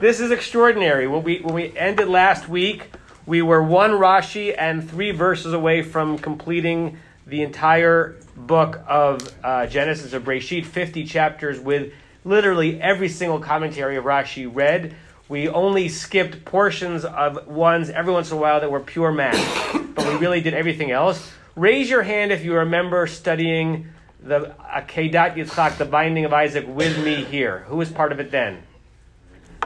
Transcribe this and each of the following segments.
This is extraordinary. When we when we ended last week, we were one Rashi and three verses away from completing the entire book of uh, Genesis of Breshit, 50 chapters with literally every single commentary of Rashi read. We only skipped portions of ones every once in a while that were pure math, but we really did everything else. Raise your hand if you remember studying the Akedat Yitzchak, the binding of Isaac, with me here. Who was part of it then?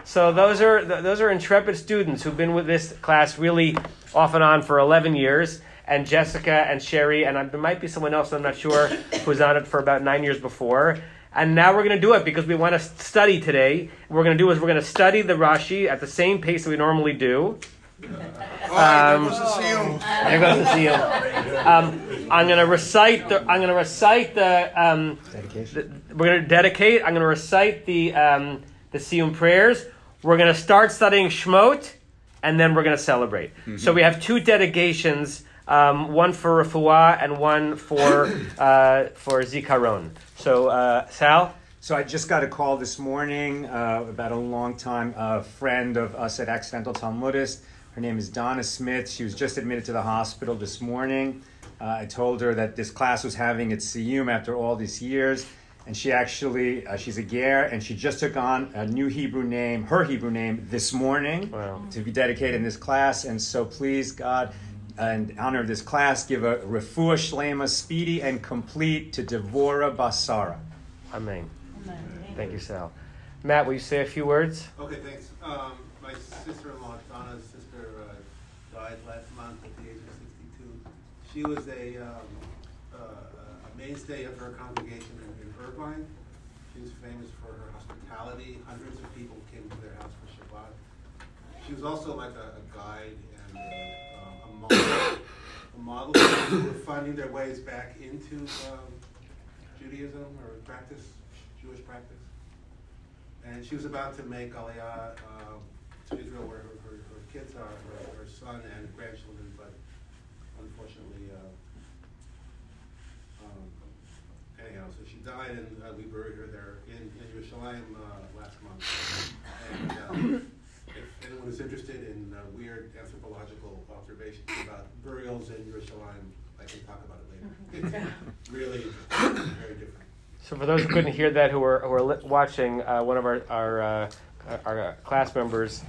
So those are those are intrepid students who've been with this class really off and on for 11 years. And Jessica and Sherry, and there might be someone else, I'm not sure, who's on it for about nine years before. And now we're going to do it because we want to study today. What we're going to do is we're going to study the Rashi at the same pace that we normally do. Um, there goes the seal. Um, I'm going to recite the. I'm going to recite the. Um, the we're going to dedicate. I'm going to recite the um, the Siyum prayers. We're going to start studying Shmot, and then we're going to celebrate. Mm-hmm. So we have two dedications, um, one for Refuah and one for uh, for Zikaron. So uh, Sal. So I just got a call this morning uh, about a long time a friend of us at Accidental Talmudist. Her name is Donna Smith. She was just admitted to the hospital this morning. Uh, I told her that this class was having its Siyum after all these years and she actually uh, she's a ger and she just took on a new hebrew name her hebrew name this morning wow. to be dedicated in this class. And so please god in honor of this class give a refuah shlema speedy and complete to devora basara. Amen, amen. thank you sal. Matt will you say a few words? Okay thanks. Um, my sister-in-law donna's sister uh, died last month at the age of 62 she was a, um, uh, a mainstay of her congregation Irvine. She was famous for her hospitality. Hundreds of people came to their house for Shabbat. She was also like a, a guide and a, a, model, a model who were finding their ways back into um, Judaism or practice, Jewish practice. And she was about to make Aliyah uh, to Israel, where her, her, her kids are, her, her, son and grandchildren, but unfortunately. Uh, anyhow, so she died, and uh, we buried her there in, in Yerushalayim uh, last month. And uh, if anyone is interested in uh, weird anthropological observations about burials in Yerushalayim, I can talk about it later. It's really interesting, very different. So, for those who couldn't hear that, who are who are watching, uh, one of our our, uh, our class members,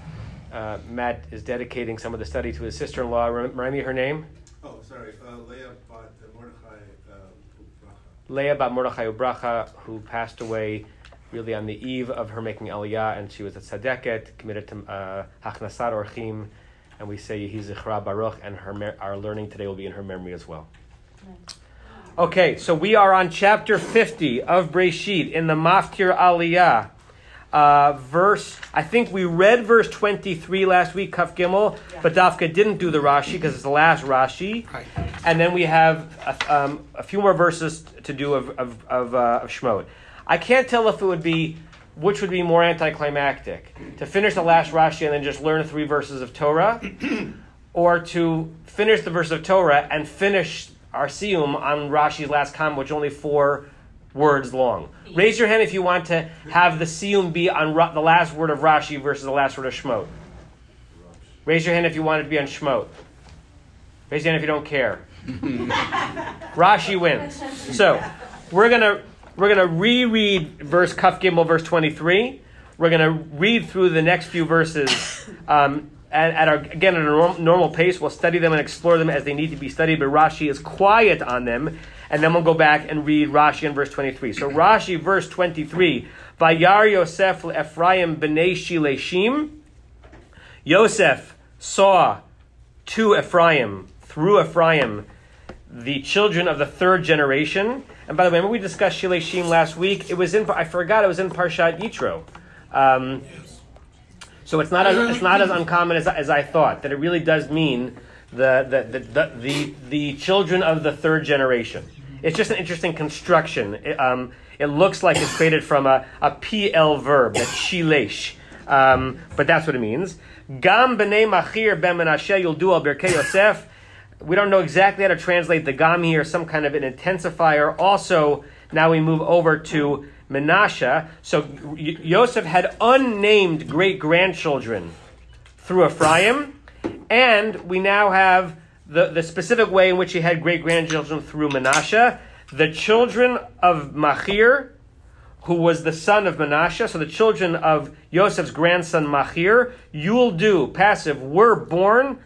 Matt, is dedicating some of the study to his sister-in-law. Remind me her name. Oh, sorry, Leah Bat Leah Bat Mordechai Ubracha, who passed away really on the eve of her making Aliyah, and she was a tzaddiket, committed to uh, Hachnasat Orchim, and we say Yehi Zichra Baruch, and her, our learning today will be in her memory as well. Okay, so we are on chapter 50 of Breshit in the Maftir Aliyah uh, verse, I think we read verse 23 last week, Kaf Gimel, yeah. but Dafka didn't do the Rashi because it's the last Rashi. Right. And then we have a, um, a, few more verses to do of, of, of, uh, of Shemot. I can't tell if it would be, which would be more anticlimactic, to finish the last Rashi and then just learn three verses of Torah, or to finish the verse of Torah and finish our Siyum on Rashi's last comment, which only four words long. Raise your hand if you want to have the siyum be on the last word of Rashi versus the last word of Shmot. Raise your hand if you want it to be on Shmot. Raise your hand if you don't care. Rashi wins. So we're gonna we're gonna reread verse Kaf Gimel, verse twenty three. We're gonna read through the next few verses. Um, at, at our, again, at a normal, pace, we'll study them and explore them as they need to be studied, but Rashi is quiet on them and then we'll go back and read Rashi in verse 23. So Rashi, verse 23, Vayar Yosef Ephraim b'nei Shileshim. Yosef saw to Ephraim, through Ephraim, the children of the third generation. And by the way, remember we discussed Shileshim last week? It was in, I forgot, it was in Parshat Yitro. Um, so it's not as, it's not as uncommon as, as I thought, that it really does mean the, the, the, the, the children of the third generation. It's just an interesting construction. It, um, it looks like it's created from a, a PL verb, that shilesh. Um, but that's what it means. Gam b'nei machir ben Menashe yuldu al birkei Yosef. We don't know exactly how to translate the gam here, some kind of an intensifier. Also, now we move over to Menashe. So Yosef had unnamed great grandchildren through Ephraim, and we now have the, the specific way in which he had great grandchildren through Menashe. The children of Machir, who was the son of Menashe, so the children of Yosef's grandson Machir, Yuldu, passive, were born.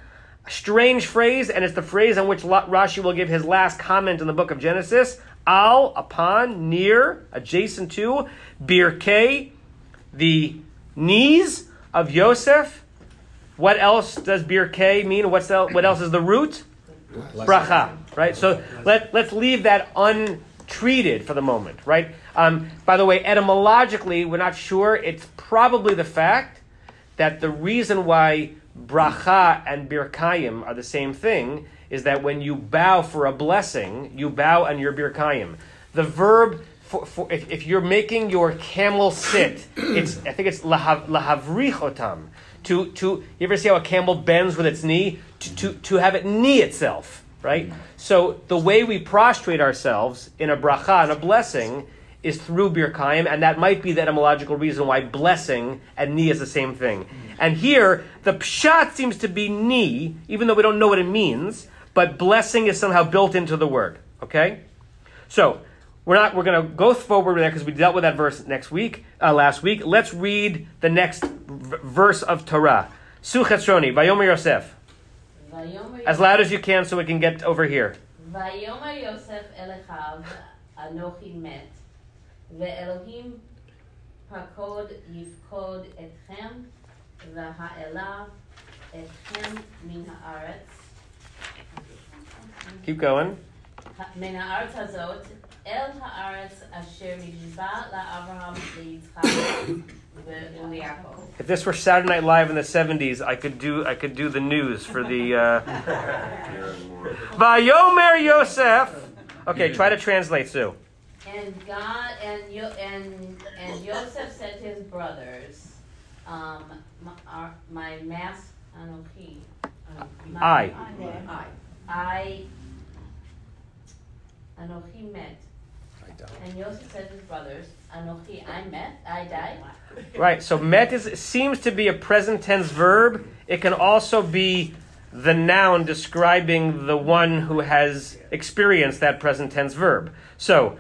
Strange phrase, and it's the phrase on which Rashi will give his last comment in the book of Genesis. Al, upon, near, adjacent to, Birkei, the knees of Yosef. What else does Birkei mean? What's what else is the root? Bracha, right? So let, let's leave that untreated for the moment, right? Um, by the way, etymologically, we're not sure. It's probably the fact that the reason why bracha and birkayim are the same thing is that when you bow for a blessing, you bow on your birkayim. The verb, for, for, if, if you're making your camel sit, it's I think it's lahav, lahavrich. To, to, you ever see how a camel bends with its knee? To, to, to have it knee itself, right? So the way we prostrate ourselves in a bracha and a blessing is through birkayim, and that might be the etymological reason why blessing and knee is the same thing. And here, the pshat seems to be knee, even though we don't know what it means, but blessing is somehow built into the word. Okay? So we're not we're going to go forward with that because we dealt with that verse next week, uh, last week. Let's read the next v- verse of Torah. Suchetroni, Vayomer Yosef. As loud as you can so we can get over here. Vayomer Yosef Elechav Anochi met ve'elohim pakod yifkod etchem v'ha'elav etchem min ha'aretz Keep going. If this were Saturday Night Live in the '70s, I could do I could do the news for the. Uh... Vayomer Yosef. Okay, try to translate, Sue. And God and Yo- and and Yosef said to his brothers, um, my, our, my I don't know, he, uh, my, I, I, I, I Anochi met. And Joseph said to his brothers, Anochi, I met, I died. Right. So met is seems to be a present tense verb. It can also be the noun describing the one who has experienced that present tense verb. So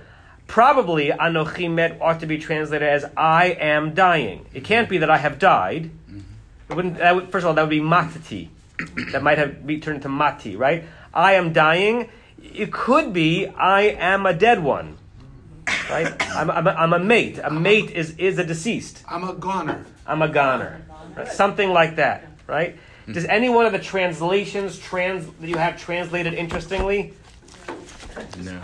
probably anochi met ought to be translated as I am dying. It can't be that I have died. It wouldn't. That would, first of all, that would be matati. that might have be turned to mati, right? I am dying. It could be I am a dead one. Right? I'm, I'm, a, I'm a mate. A mate is, is a deceased. I'm a goner. I'm a goner. Right? Something like that, right? Does any one of the translations trans that you have translated interestingly? No.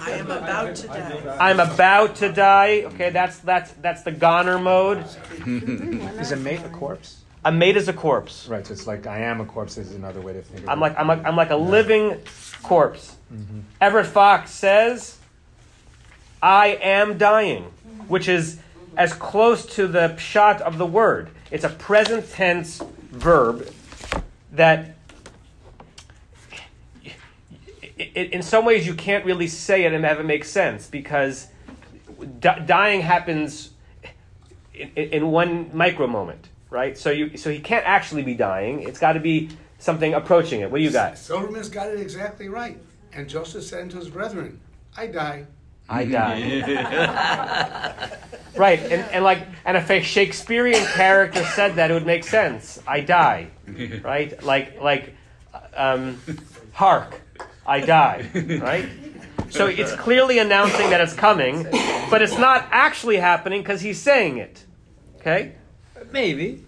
I am about to die. I'm about to die. Okay, that's that's that's the goner mode. Is a mate a corpse? A made as a corpse. Right, so it's like I am a corpse is another way to think of I'm it. like I'm like I'm like a living corpse. Mm-hmm. Everett Fox says, "I am dying," which is as close to the pshat of the word. It's a present tense verb that, in some ways, you can't really say it and have it make sense because dying happens in one micro moment, right? So you so he can't actually be dying. It's got to be something approaching it. What do you got? Silverman's got it exactly right. And Joseph said to his brethren, I die. I die. right, and, and like, and if a Shakespearean character said that, it would make sense. I die, right? Like, like, um, hark, I die, right? So it's clearly announcing that it's coming, but it's not actually happening because he's saying it. Okay? Maybe.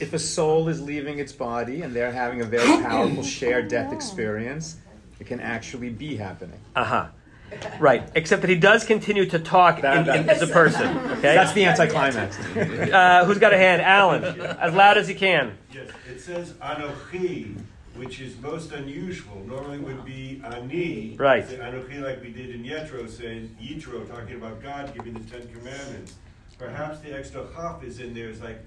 If a soul is leaving its body and they're having a very powerful shared death experience, it can actually be happening. Uh huh. Right. Except that he does continue to talk in, in, as a person. Okay. That's the anticlimax. uh, who's got a hand? Alan, as loud as you can. Yes, it says Anochi, which is most unusual. Normally would be Ani. Right. Say Anochi, like we did in Yitro, says Yitro, talking about God giving the Ten Commandments. Perhaps the extra chaf is in there is like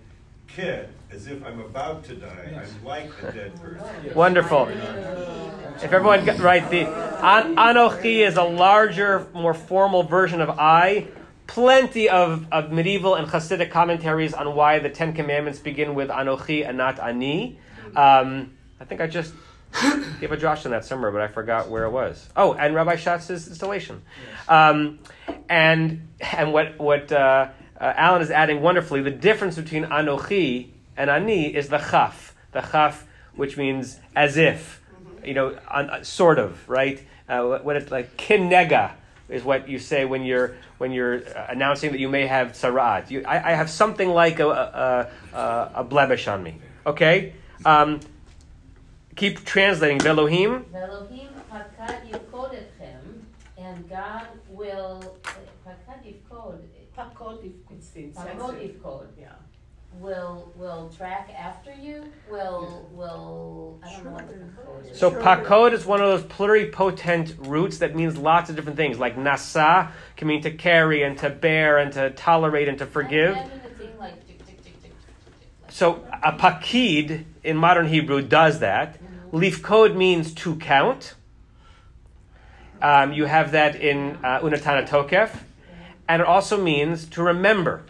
kid, as if I'm about to die. I'm like a dead person. Wonderful. If everyone got right, the an, Anochi is a larger, more formal version of I. plenty of, of medieval and Hasidic commentaries on why the Ten Commandments begin with Anochi and not Ani. Um, I think I just gave a Josh on that somewhere, but I forgot where it was. Oh, and Rabbi Schatz's installation. Um, and and what what uh, uh, Alan is adding wonderfully, the difference between Anochi and Ani is the chaf. The chaf, which means as if, you know, on, sort of, right? Uh, what it's like kinega is what you say when you're when you're uh, announcing that you may have sarat. You, I, I, have something like a, a, a, a blemish on me. Okay. Um, keep translating. Velohim. Velohim pakad yifkod etchem, and God will pakad yifkod. Pakod yifkod. Pakod yifkod. Yeah. Will will track after you. Will will I don't know what the pakod is. So pakod is one of those pluripotent roots that means lots of different things. Like nasa can mean to carry and to bear and to tolerate and to forgive. I imagine a thing like tick, tick, tick, tick, tick, tick, So a pakid in modern Hebrew does that. Leaf code means to count. Um, you have that in uh, Unetaneh Tokef. And it also means to remember.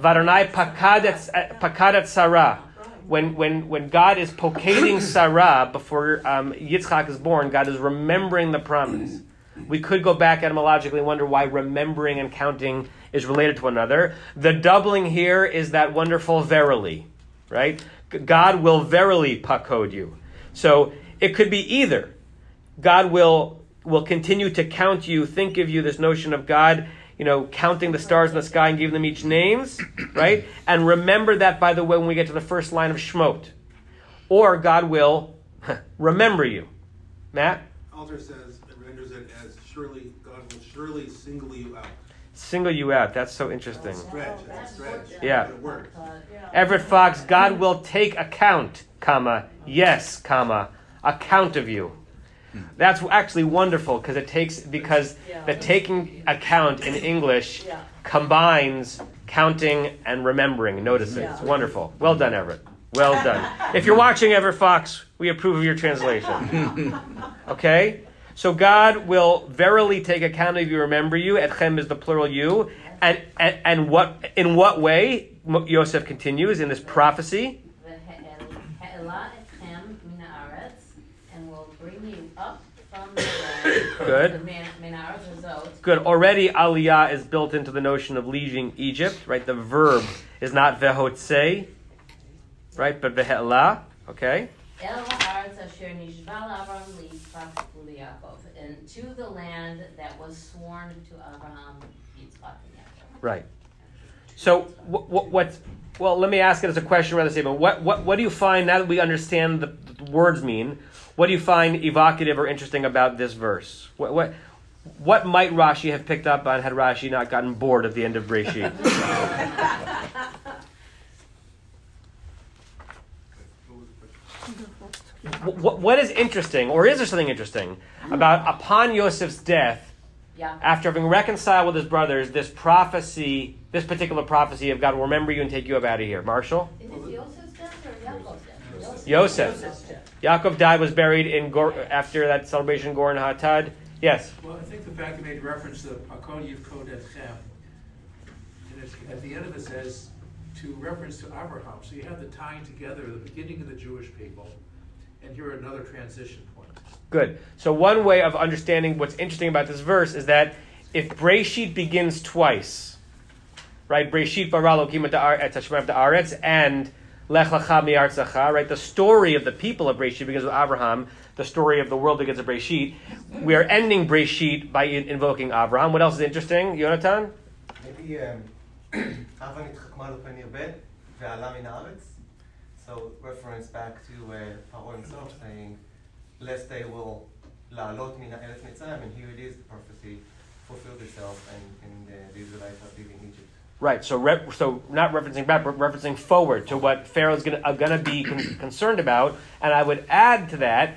Varonai pakadet, pakadet Sarah. When, when, when God is pokading Sarah before um, Yitzchak is born, God is remembering the promise. We could go back etymologically and wonder why remembering and counting is related to one another. The doubling here is that wonderful verily, right? God will verily pakod you. So it could be either. God will will continue to count you, think of you, this notion of God, you know, counting the stars in the sky and giving them each names, right? And remember that, by the way, when we get to the first line of Shemot. Or God will remember you. Matt? Alter says, it renders it as surely, God will surely single you out. Single you out. That's so interesting. Stretch, that's stretch. Yeah. It works. Everett Fox, God will take account, comma, yes, comma, account of you. Mm-hmm. That's actually wonderful because it takes because the taking account in English Yeah. combines counting and remembering. Notice it. It's wonderful. Well done, Everett. Well done. If you're watching Everett Fox, we approve of your translation. Okay? So God will verily take account of you, remember you. Etchem is the plural you. And, and, and what in what way? Yosef continues in this prophecy. Ve'ela etchem min haaretz, and will bring you up from the land. Good. The min min haaretz azot. Good. Already aliyah is built into the notion of leaving Egypt, right? The verb is not vehotse, right? But vehe'la, okay? El haaretz asher nishba la'Avraham liYitzchak u'liYaakov, and to the land that was sworn to Abraham, Yitzchak, and Right. So what, what, what well, let me ask it as a question rather than a statement. What, what, what do you find, now that we understand the, the words mean, what do you find evocative or interesting about this verse? What, what, what might Rashi have picked up on had Rashi not gotten bored at the end of Breshit? What was the question? what, what is interesting, or is there something interesting, about upon Yosef's death, Yeah. after having reconciled with his brothers, this prophecy, this particular prophecy of God will remember you and take you up out of here? Marshall? Is it Yosef's death or Yaakov's death? Yosef. Joseph's death. Yaakov died, was buried in Gor, after that celebration, Goren HaAtad. Yes. Well, I think the fact you made reference to Pakod Yivkod Etchem, and at the end of it says, to reference to Abraham, so you have the tying together, the beginning of the Jewish people, and here another transition point. Good. So one way of understanding what's interesting about this verse is that if Breshit begins twice, right? Breshit bara Elokim et ha'ar- et hashemar of the aretz and Lech Lecha Mi'artzacha, right? The story of the people of Breshit begins with Abraham. The story of the world begins with Breshit. We are ending Breshit by in- invoking Abraham. What else is interesting, Yonatan? Maybe um, So reference back to uh, Paro himself saying, lest they will la'alot min ha'eretz Mitzrayim, and here it is, the prophecy fulfilled itself, and, and uh, the Israelites are leaving Egypt. Right. So, rep, so not referencing back, but referencing forward to what Pharaoh's going to uh, be con- concerned about. And I would add to that.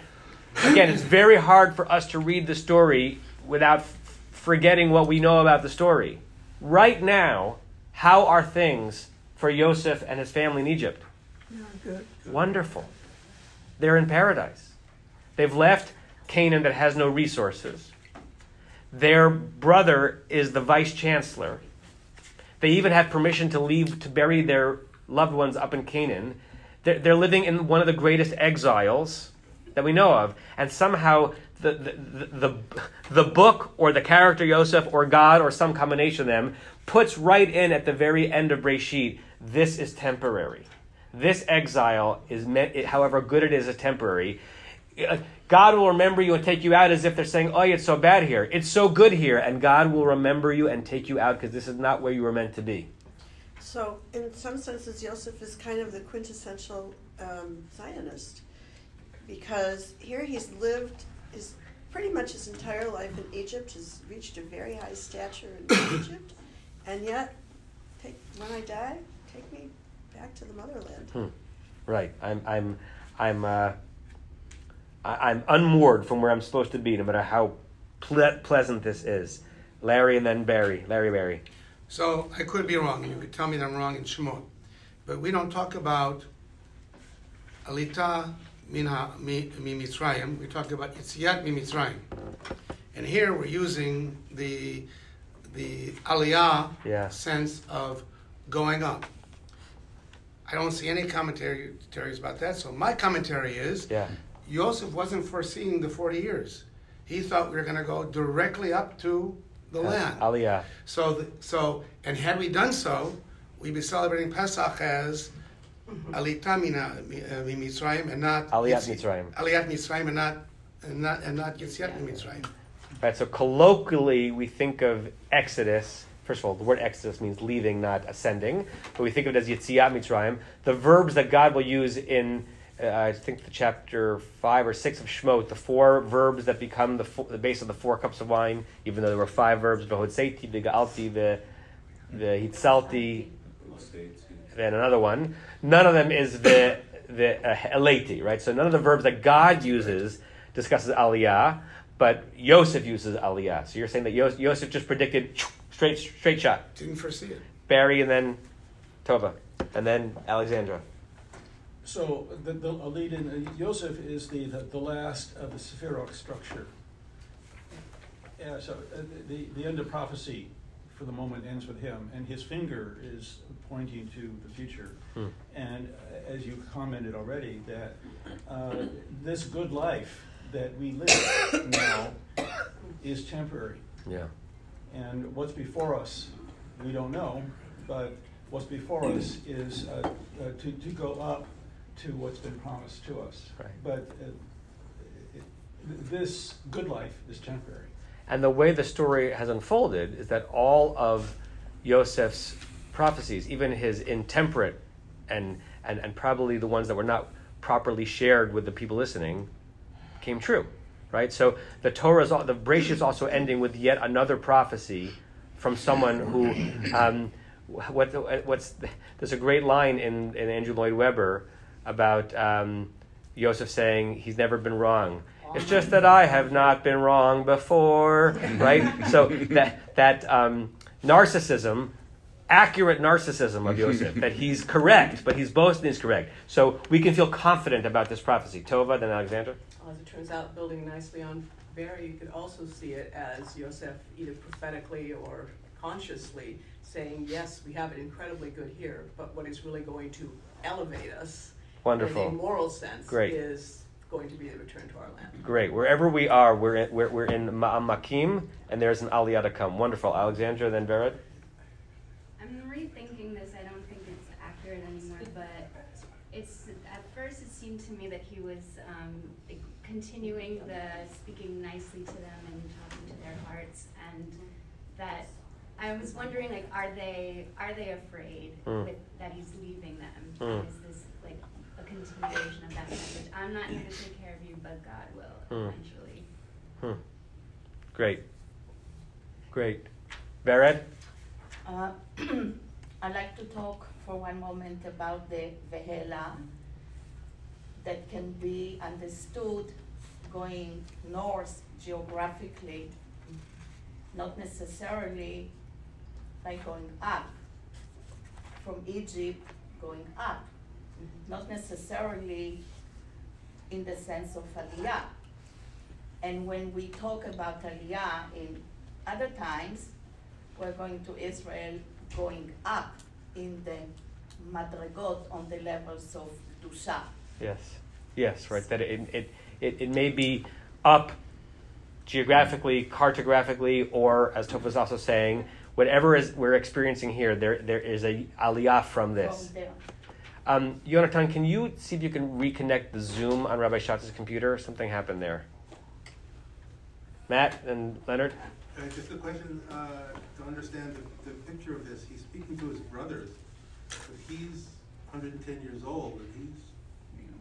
Again, it's very hard for us to read the story without f- forgetting what we know about the story. Right now, how are things for Joseph and his family in Egypt? Good. Wonderful. They're in paradise. They've left Canaan that has no resources. Their brother is the vice chancellor They even have permission to leave to bury their loved ones up in Canaan. They're, they're living in one of the greatest exiles that we know of, and somehow the, the, the, the book or the character Yosef or God or some combination of them puts right in at the very end of Breshit, this is temporary. This exile is meant, however good it is, is temporary. Uh, God will remember you and take you out as if they're saying, Oh, it's so bad here. It's so good here. And God will remember you and take you out because this is not where you were meant to be. So, in some senses, Joseph is kind of the quintessential um, Zionist because here he's lived his pretty much his entire life in Egypt, has reached a very high stature in Egypt, and yet, take, when I die, take me back to the motherland. Hmm. Right. I'm. I'm. I'm. Uh, I, am unmoored from where I'm supposed to be, no matter how ple- pleasant this is. Larry and then Barry. Larry Barry. So I could be wrong, and you could tell me that I'm wrong in Shemot. But we don't talk about Alita Minha Mi Mitzrayim. We talk about Yitziat Mi Mitzrayim. And here we're using the the Aliyah yeah. sense of going up. I don't see any commentaries about that. So my commentary is yeah. Yosef wasn't foreseeing the 40 years. He thought we were going to go directly up to the land. Aliyah. So, the, so, and had we done so, we'd be celebrating Pesach as Alita Mina Mitzrayim and not Aliyat Mitzrayim. Aliyat Mitzrayim and not and not and not Yitziat Mitzrayim. Right. So colloquially, we think of Exodus. First of all, the word Exodus means leaving, not ascending. But we think of it as Yitziat Mitzrayim. The verbs that God will use in uh, I think the chapter five or six of Shemot, the four verbs that become the, four, the base of the four cups of wine, even though there were five verbs, the v'hodseiti, v'ga'alti, v'hitzalti, and another one. None of them is the the uh, elati, right? So none of the verbs that God uses discusses aliyah, but Yosef uses aliyah. So you're saying that Yosef just predicted straight straight shot. Didn't foresee it. Barry and then Tova, and then Alexandra. So the, the lead in uh, Yosef is the, the, the last of the Sephiroth structure. Yeah, so uh, the, the end of prophecy for the moment ends with him, and his finger is pointing to the future. Hmm. And uh, as you commented already, that uh, this good life that we live now is temporary. Yeah. And what's before us, we don't know, but what's before us is uh, uh, to, to go up to what's been promised to us. Right. But it, it, this good life is temporary. And the way the story has unfolded is that all of Yosef's prophecies, even his intemperate and, and, and probably the ones that were not properly shared with the people listening, came true. Right? So the Torah is, the Breshit is also ending with yet another prophecy from someone who, um, what, what's, there's a great line in, in Andrew Lloyd Webber about um, Joseph saying he's never been wrong. It's just that I have not been wrong before, right? so that that um, narcissism, accurate narcissism of Joseph, that he's correct, but he's boasting he's correct. So we can feel confident about this prophecy. Tova, then Alexandra. As it turns out, building nicely on Barry, you could also see it as Joseph either prophetically or consciously saying, "Yes, we have it incredibly good here, but what is really going to elevate us Wonderful. in a moral sense Great. is going to be the return to our land. Great. Wherever we are, we're in, we're, we're in Ma'amakim, and there's an aliyah to come. Wonderful. Alexandra, then Vered. I'm rethinking this. I don't think it's accurate anymore, but it's at first it seemed to me that he was um, continuing the speaking nicely to them and talking to their hearts, and that I was wondering, like, are they are they afraid Mm. with, that he's leaving them? Mm. Continuation of that message? I'm not here to take care of you, but God will Mm. eventually. Hmm. Great. Great. Vered? Uh, I'd like to talk for one moment about the Vehela that can be understood going north geographically, not necessarily by going up from Egypt, going up, not necessarily in the sense of Aliyah. And when we talk about Aliyah in other times, we're going to Israel going up in the madrigot on the levels of dusha. Yes. Yes, right. That it, it, it, it may be up geographically, cartographically, or as Toph was also saying, whatever is we're experiencing here, there there is a aliyah from this. From. Um, Yonatan, can you see if you can reconnect the Zoom on Rabbi Schatz's computer? Something happened there. Matt and Leonard? Uh, just a question uh, to understand the, the picture of this. He's speaking to his brothers, but he's 110 years old, and he's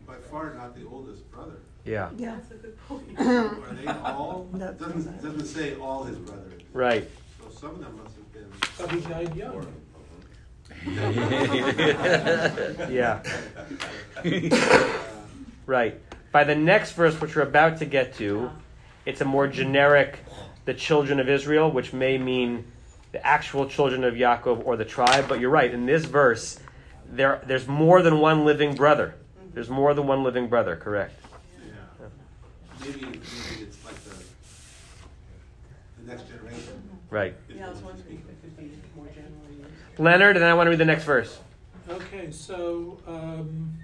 by far not the oldest brother. Yeah. Yeah. That's a good point. Are they all? Doesn't doesn't say all his brothers. Right. So some of them must have been. But he died young. Yeah. Right. By the next verse, which we're about to get to, it's a more generic, the children of Israel, which may mean the actual children of Yaakov or the tribe. But you're right. In this verse, there, there's more than one living brother. There's more than one living brother, correct? Yeah. Maybe maybe it's like the the next generation. Right. Yeah, I was wondering if it could be more generally used. Leonard, and then I want to read the next verse. Okay, so um,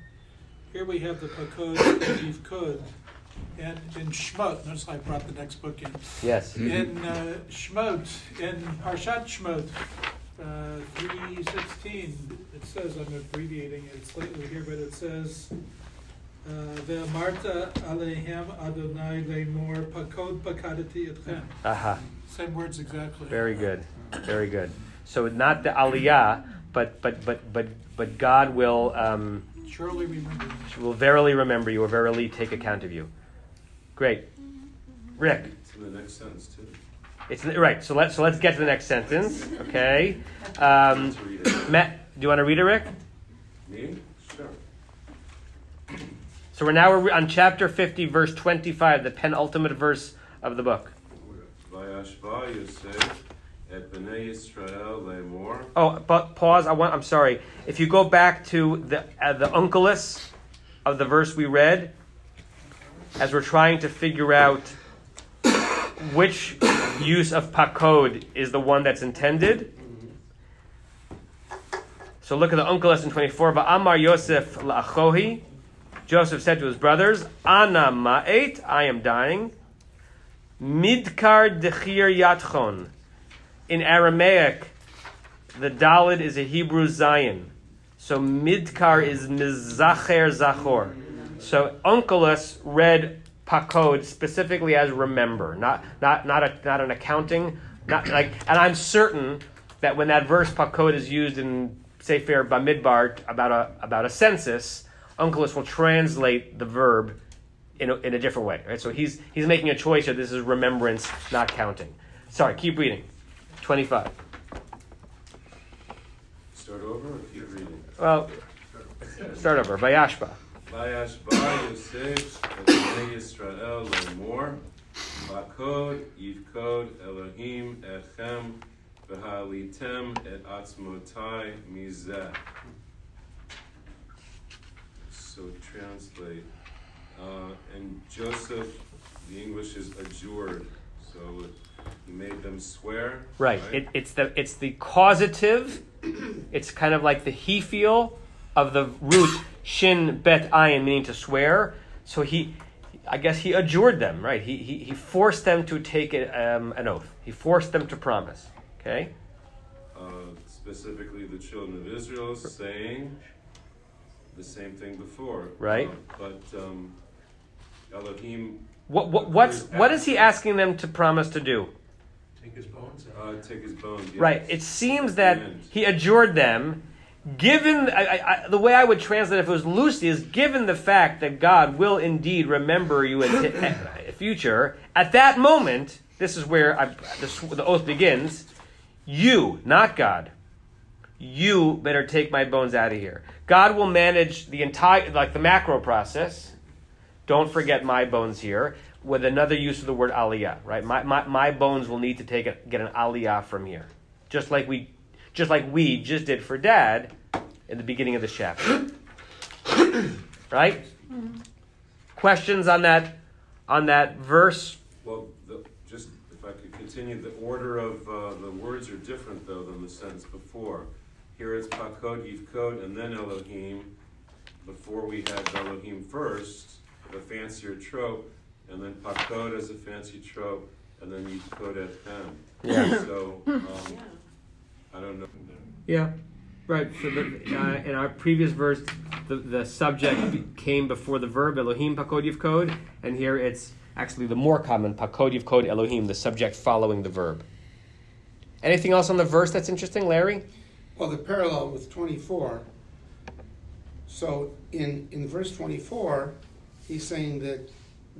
here we have the Pakod and Yivkod. And in Shmot, notice I brought the next book in. Yes. In uh, Shmot, in Parshat Shmot, uh, 316, it says, I'm abbreviating it slightly here, but it says, uh, Ve'amarta alehem Adonai lemor pakod pakadati etchem. Aha. Same words exactly. Very good. Very good. So not the aliyah, but but but but but God will um, Surely remember. will verily remember you or verily take account of you. Great. Rick. It's in the next sentence too. It's right. So let's so let's get to the next sentence. Okay. Um, Let's read it. Matt, do you want to read it, Rick? Me? Sure. So we're now on chapter fifty, verse twenty-five, the penultimate verse of the book. Oh, but pause. I want. I'm sorry. If you go back to the uh, the Onkelos of the verse we read, as we're trying to figure out which use of pakod is the one that's intended. So look at the Onkelos in 24. Amar Yosef la'achohi. Joseph said to his brothers, Ana ma'et, I am dying. Midkar dechir yatchon. In Aramaic, the Dalet is a Hebrew Zayin. So Midkar is Mizacher Zachor. So Onkelos read Pakod specifically as remember, not, not, not, a, not an accounting. Not like, and I'm certain that when that verse Pakod is used in Sefer Bamidbar about a, about a census, Onkelos will translate the verb in a, in a different way. Right? So he's, he's making a choice here. This is remembrance, not counting. Sorry, keep reading. 25. Start over or keep reading? Well, start over. Vayashba. Vayashba Yosef et bnei Yisrael lemor. Bakod yivkod Elohim etchem v'halitem et atzmotai mizeh. So translate. Uh, and Joseph, the English is adjured. So he made them swear. Right. It, it's the it's the causative. It's kind of like the he feel of the root shin bet ayin, meaning to swear. So he, I guess he adjured them. Right. He he, he forced them to take a, um, an oath. He forced them to promise. Okay. uh, specifically the children of Israel, saying the same thing before. Right. Uh, but um, Elohim What what what's what is he asking them to promise to do? Take his bones uh, take his bones. yes. Right. It seems that he adjured them, given I, I, I, the way I would translate it if it was loosely is given the fact that God will indeed remember you in t- uh, future. At that moment, this is where I, the, sw- the oath begins. You, not God. You better take my bones out of here. God will manage the entire, like the macro process. Don't forget my bones here. With another use of the word aliyah, right? My, my, my bones will need to take a, get an aliyah from here, just like we, just like we just did for Dad in the beginning of the chapter, right? Questions on that, on that verse? Well, the, just if I could continue, the order of uh, the words are different though than the sentence before. Here it's Pakod, Yivkod, and then Elohim. Before we had Elohim first, the fancier trope, and then Pakod as a fancy trope, and then Yivkod et Hem. Yeah. So, um, I don't know. Yeah, right. So the, uh, in our previous verse, the, the subject came before the verb Elohim pakod yivkod, and here it's actually the more common pakod yivkod Elohim, the subject following the verb. Anything else on the verse that's interesting, Larry? Well, the parallel with 24. So in, in verse 24, he's saying that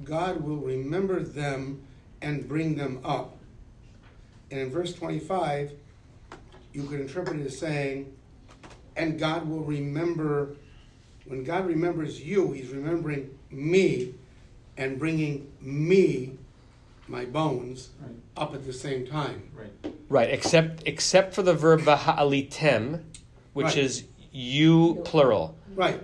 God will remember them and bring them up. And in verse 25, you could interpret it as saying, and God will remember, when God remembers you, he's remembering me and bringing me, my bones, Right. up at the same time. Right. Right, except except for the verb vahalitem, which Right. is you plural. Right.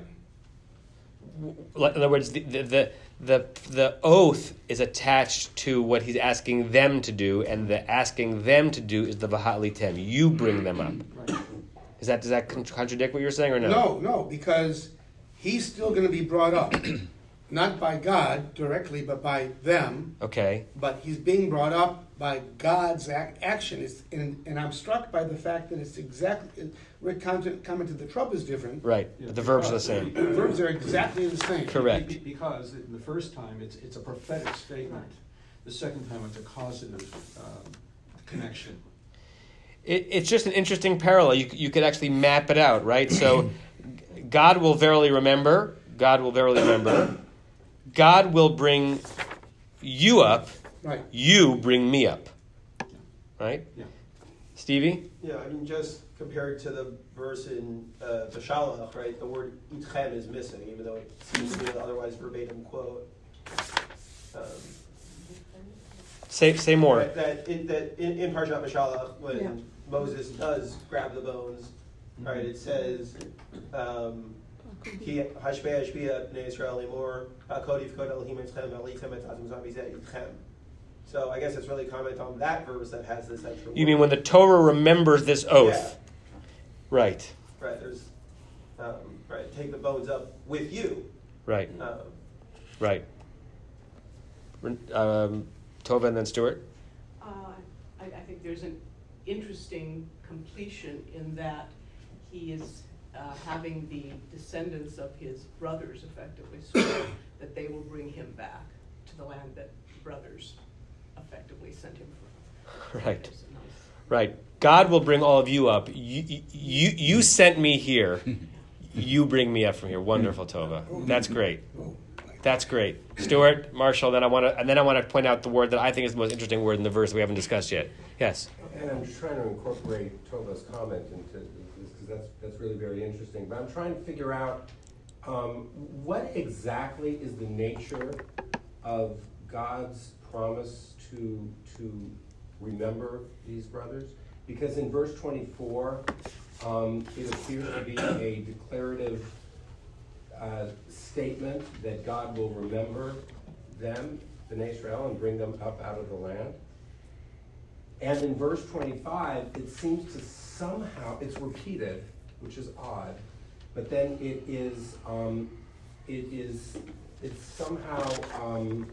In other words, the, the, the, the, oath is attached to what he's asking them to do, and the asking them to do is the vahalitem. You bring them up. Is that does that con- contradict what you're saying or no? No, no, because he's still going to be brought up, not by God directly, but by them. Okay. But he's being brought up by God's ac- action. It's, and, and I'm struck by the fact that it's exactly. Rick comment- commented the trouble is different. Right. Yeah, but the verbs are the same. The verbs are exactly the same. Correct. Because in the first time, it's, it's a prophetic statement. The second time, it's a causative um, connection. It, it's just an interesting parallel. You, you could actually map it out, right? So, God will verily remember. God will verily remember. God will bring you up. Right. You bring me up. Right? Yeah. Stevie? Yeah, I mean, just compared to the verse in uh, Beshalach, right? The word itchem is missing, even though it seems to be an otherwise verbatim quote. Um, Say, say more. right, That in, that in, in Parshat Beshalach, when Yeah. Moses does grab the bones, right? It says, um, "Ki hashpei hashpia bnei Yisrael limor ha'kod yifkod Elohim etchem v'alichem et atum zamizeh itchem." So I guess it's really comment on that verse that has this extra. You mean when the Torah remembers this oath? Yeah. Right. Right, there's, um, right, take the bones up with you. Right. Um, Right. Um, Tova and then Stuart? Uh, I, I think there's an interesting completion in that he is uh, having the descendants of his brothers effectively swear that they will bring him back to the land that brothers effectively sent him from. Right. Nice- Right. God will bring all of you up. You, you, you sent me here. You bring me up from here. Wonderful, Tova. That's great. That's great. Stuart, Marshall, then I want to, and then I want to point out the word that I think is the most interesting word in the verse we haven't discussed yet. Yes. And I'm just trying to incorporate Tova's comment into this because that's, that's really very interesting. But I'm trying to figure out um, what exactly is the nature of God's promise to, to remember these brothers? Because in verse 24, um, it appears to be a declarative uh, statement that God will remember them, the Israel, and bring them up out of the land. And in verse 25, it seems to somehow, it's repeated, which is odd, but then it is, um, it is, it's somehow, um,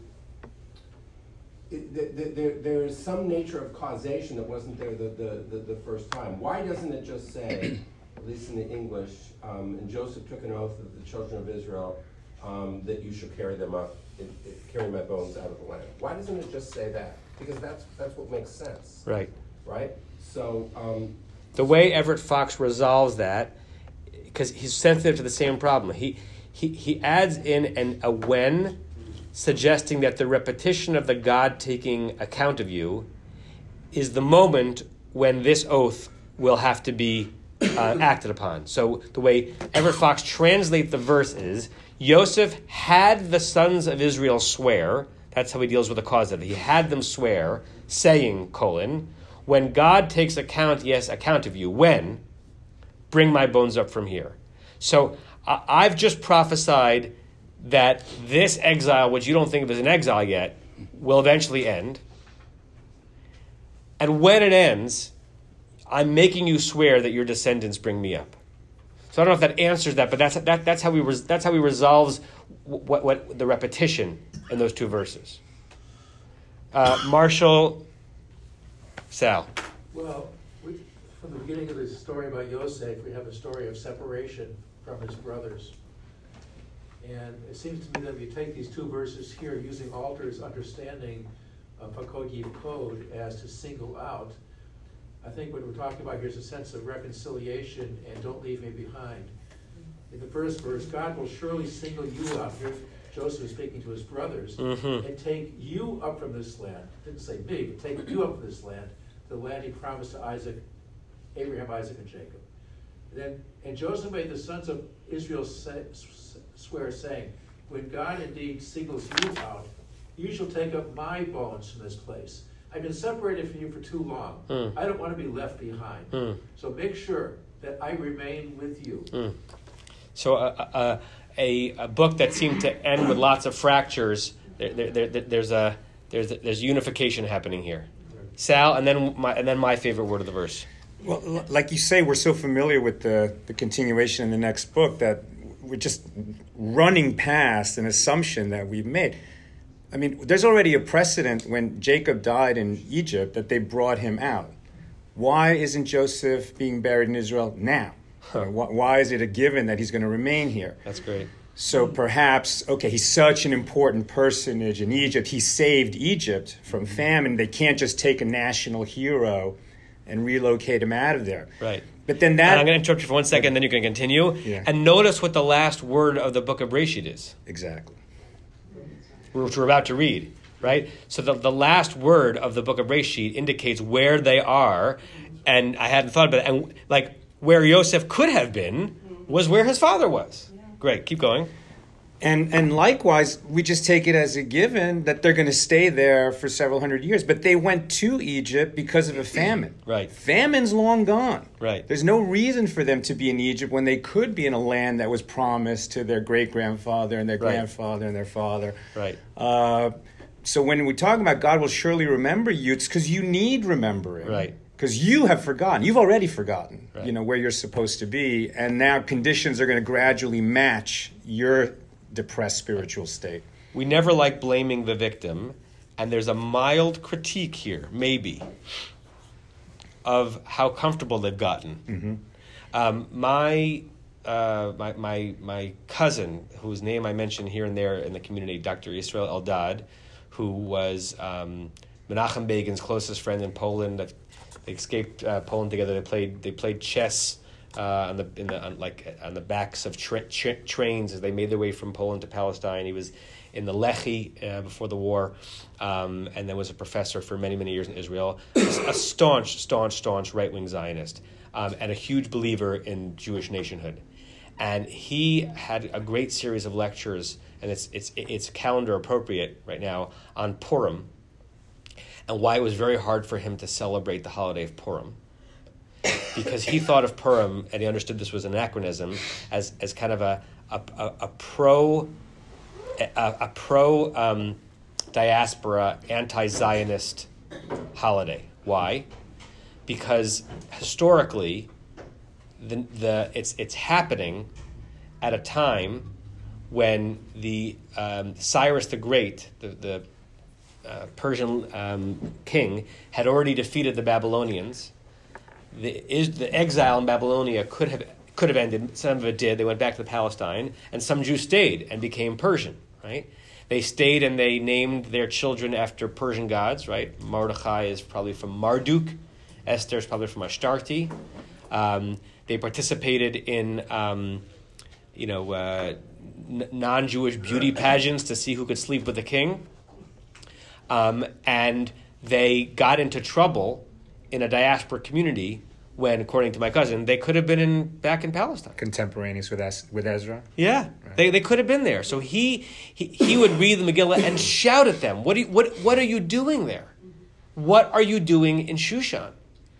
it, th- th- there, there is some nature of causation that wasn't there the, the, the, the first time. Why doesn't it just say, at least in the English, um, and Joseph took an oath of the children of Israel um, that you shall carry them up, it, it, carry my bones out of the land? Why doesn't it just say that? Because that's, that's what makes sense Right. right? So, um, The way Everett Fox resolves that, because he's sensitive to the same problem, he, he, he adds in an, a when, suggesting that the repetition of the God taking account of you is the moment when this oath will have to be uh, acted upon. So the way Everett Fox translates the verse is Joseph had the sons of Israel swear. That's how he deals with the cause of it. He had them swear, saying, colon, when God takes account, yes, account of you. When? Bring my bones up from here. So I've just prophesied that this exile, which you don't think of as an exile yet, will eventually end. And when it ends, I'm making you swear that your descendants bring me up. So I don't know if that answers that, but that's, that, that's, how, we res, that's how he resolves what, what the repetition in those two verses. Uh, Marshall, Sal. Well, we, from the beginning of the story about Yosef, we have a story of separation from his brothers. And it seems to me that if you take these two verses here, using Alter's understanding of pakod yifkod as to single out, I think what we're talking about here is a sense of reconciliation and don't leave me behind. In the first verse, God will surely single you out. Here, Joseph is speaking to his brothers Mhm. and take you up from this land. Didn't say me, but take you up from this land, the land he promised to Isaac, Abraham, Isaac, and Jacob. And then, and Joseph made the sons of Israel say, swear, saying, When God indeed singles you out, you shall take up my bones from this place. I've been separated from you for too long. Hmm. I don't want to be left behind. Hmm. So make sure that I remain with you. Mm. So uh, uh, a, a book that seemed to end with lots of fractures. There, there, there, there's a there's there's unification happening here. Sal, and then my and then my favorite word of the verse. Well, like you say, we're so familiar with the, the continuation in the next book that we're just running past an assumption that we've made. I mean, there's already a precedent when Jacob died in Egypt that they brought him out. Why isn't Joseph being buried in Israel now? Uh, why, why is it a given that he's going to remain here? That's great. So perhaps, okay, he's such an important personage in Egypt. He saved Egypt from famine. They can't just take a national hero and relocate him out of there. Right. But then that. And that I'm going to interrupt you for one second, then you can continue. Yeah. And notice what the last word of the book of Breshit is. Exactly. Which we're about to read, right? So the, the last word of the book of Breshit indicates where they are, and I hadn't thought about it. And like where Yosef could have been was where his father was. Great, keep going. And and likewise, we just take it as a given that they're going to stay there for several hundred years. But they went to Egypt because of a famine. Right. Famine's long gone. Right. There's no reason for them to be in Egypt when they could be in a land that was promised to their great grandfather and their Right. grandfather and their father. Right. Uh, so when we talk about God will surely remember you, it's because you need remembering. Right. Because you have forgotten. You've already forgotten, Right. you know, where you're supposed to be. And now conditions are going to gradually match your depressed spiritual state. We never like blaming the victim, and there's a mild critique here, maybe, of how comfortable they've gotten. Um, my, uh, my, my, my cousin, whose name I mentioned here and there in the community, Dr. Israel Eldad, who was um, Menachem Begin's closest friend in Poland. They escaped uh, Poland together. They played, they played chess uh, on the in the on, like on the backs of tra- tra- trains as they made their way from Poland to Palestine. He was in the Lehi uh, before the war, um, and then was a professor for many many years in Israel. a staunch, staunch, staunch right wing Zionist, um, and a huge believer in Jewish nationhood. And he had a great series of lectures, and it's it's it's calendar appropriate right now on Purim, and why it was very hard for him to celebrate the holiday of Purim because he thought of Purim and he understood this was anachronism as, as kind of a, a, a, a pro a, a pro um, diaspora anti Zionist holiday. Why? Because historically, the, the it's it's happening at a time when the um, Cyrus the Great, the, the uh, Persian um, king, had already defeated the Babylonians the the exile in Babylonia could have could have ended. Some of it did. They went back to Palestine, and some Jews stayed and became Persian. Right? They stayed and they named their children after Persian gods. Right? Mordechai is probably from Marduk. Esther is probably from Ashtarte. Um, they participated in, um, you know, uh, n- non-Jewish beauty pageants to see who could sleep with the king. Um, and they got into trouble in a diaspora community when, according to my cousin, they could have been in back in Palestine. Contemporaneous with, Es- with Ezra. Yeah, they, they could have been there. So he, he he would read the Megillah and shout at them. What do you, what what are you doing there? What are you doing in Shushan?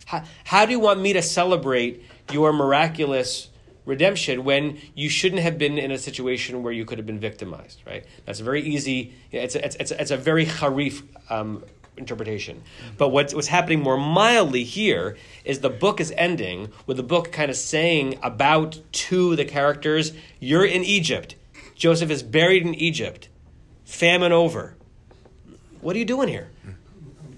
How, how do you want me to celebrate your miraculous redemption when you shouldn't have been in a situation where you could have been victimized? Right. That's a very easy. It's a, it's it's a, it's a very harif um, interpretation. But what's, what's happening more mildly here is the book is ending with the book kind of saying about to the characters, you're in Egypt. Joseph is buried in Egypt. Famine over. What are you doing here?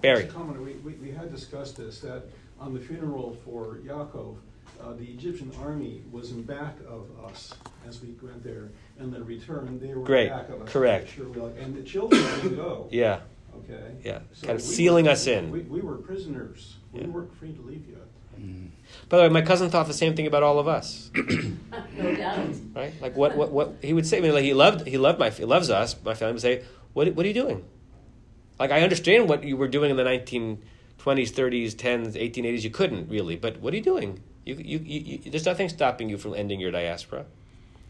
Barry. We, we, we had discussed this, that on the funeral for Yaakov, uh, the Egyptian army was in back of us as we went there, and the return, they were Great. in back of us. Correct. Sure, like, and the children didn't go. Yeah. Okay. Yeah. So Kind of we sealing were- us in. We, we were prisoners. We Yeah. weren't free to leave yet. Mm. By the way, my cousin thought the same thing about all of us. No doubt. right? Like what, what, what he would say. I mean, like he loved, he loved my, he loves us. My family would say, "What, what are you doing?" Like I understand what you were doing in the nineteen twenties, thirties, tens, eighteen eighties. You couldn't really, but what are you doing? You, you, you, you, there's nothing stopping you from ending your diaspora.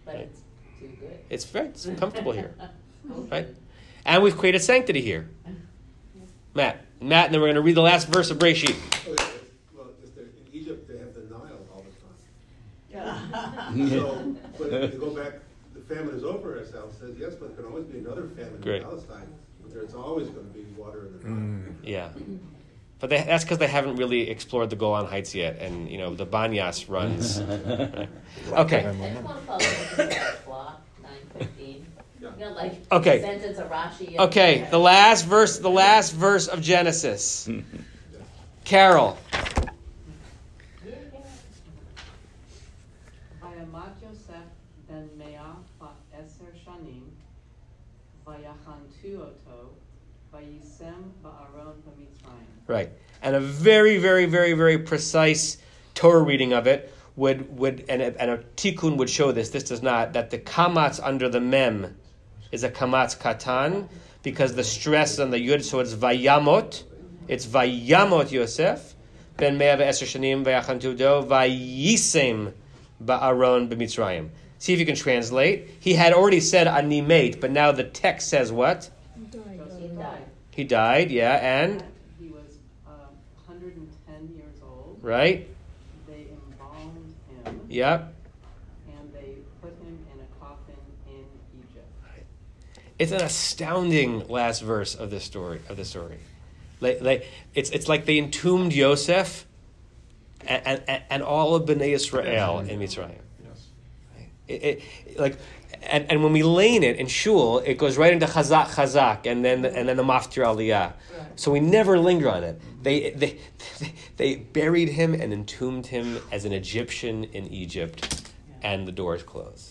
But it's too good. It's very, it's comfortable here, right? And we've created sanctity here. Matt, Matt, and then we're going to read the last verse of Breshit. Oh, well, just in Egypt, they have the Nile all the time. So, but if you go back, the famine is over, as Al says, yes, but there can always be another famine Great. in Palestine. But there's always going to be water in the Nile. Mm. Yeah. But they, that's because they haven't really explored the Golan Heights yet, and you know the Banyas runs. Right. Okay. You know, like okay. Okay, the last verse, the last verse of Genesis. Carol. Right, and a very, very, very, very precise Torah reading of it would would and a, and a tikkun would show this. This does not that the kamatz under the mem is a kamatz katan because the stress is on the yud, so it's vayamot. It's vayamot Yosef ben mea ve'eser shanim ve'achantu do vayisem ba'aron b'mitzrayim. See if you can translate. He had already said ani met, but now the text says what? Joseph died. He died, yeah, and He was um, 110 years old. right, They embalmed him. yep. And they put him in a coffin in Egypt. It's an astounding last verse of this story. Of the story, like, like it's it's like they entombed Yosef and, and, and all of Bnei Israel in Mitzrayim. Yes. It, it, like, and, and when we lane it in shul, it goes right into chazak chazak, and then and then the maftir aliyah. So we never linger on it. They, they they buried him and entombed him as an Egyptian in Egypt, and the doors closed.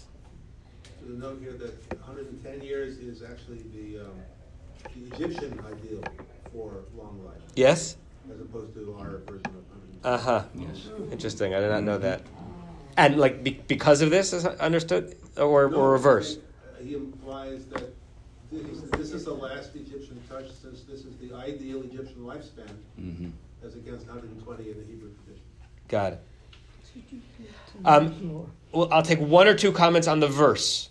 So the note here that 110 years is actually the, um, the Egyptian ideal for long life. Yes. As opposed to our version of 110. Uh huh. Yes. Interesting. I did not know that. And like be, because of this, is understood or No, or reverse. uh, He implies that this, this is the last Egyptian touch since this is the ideal Egyptian lifespan as against 120 in the Hebrew tradition. Got it. Um, well, I'll take one or two comments on the verse,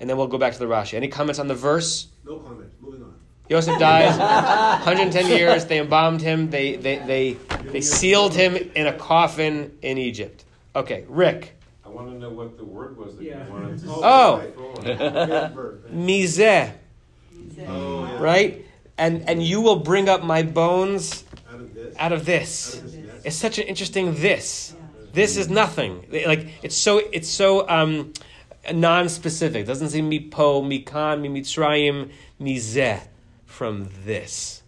and then we'll go back to the Rashi. Any comments on the verse? No comment. Moving on. Yosef dies, 110 years. They embalmed him. They they they they sealed him in a coffin in Egypt. Okay, Rick. I want to know what the word was that Yeah. you wanted to say. Oh. before. Mizeh, Oh, yeah. right? And and you will bring up my bones Out of this. out of this. It's such an interesting this. This is nothing. Like it's so it's so um, non-specific. doesn't say mi po, mi kan, mi mitzrayim, mi zeh from this.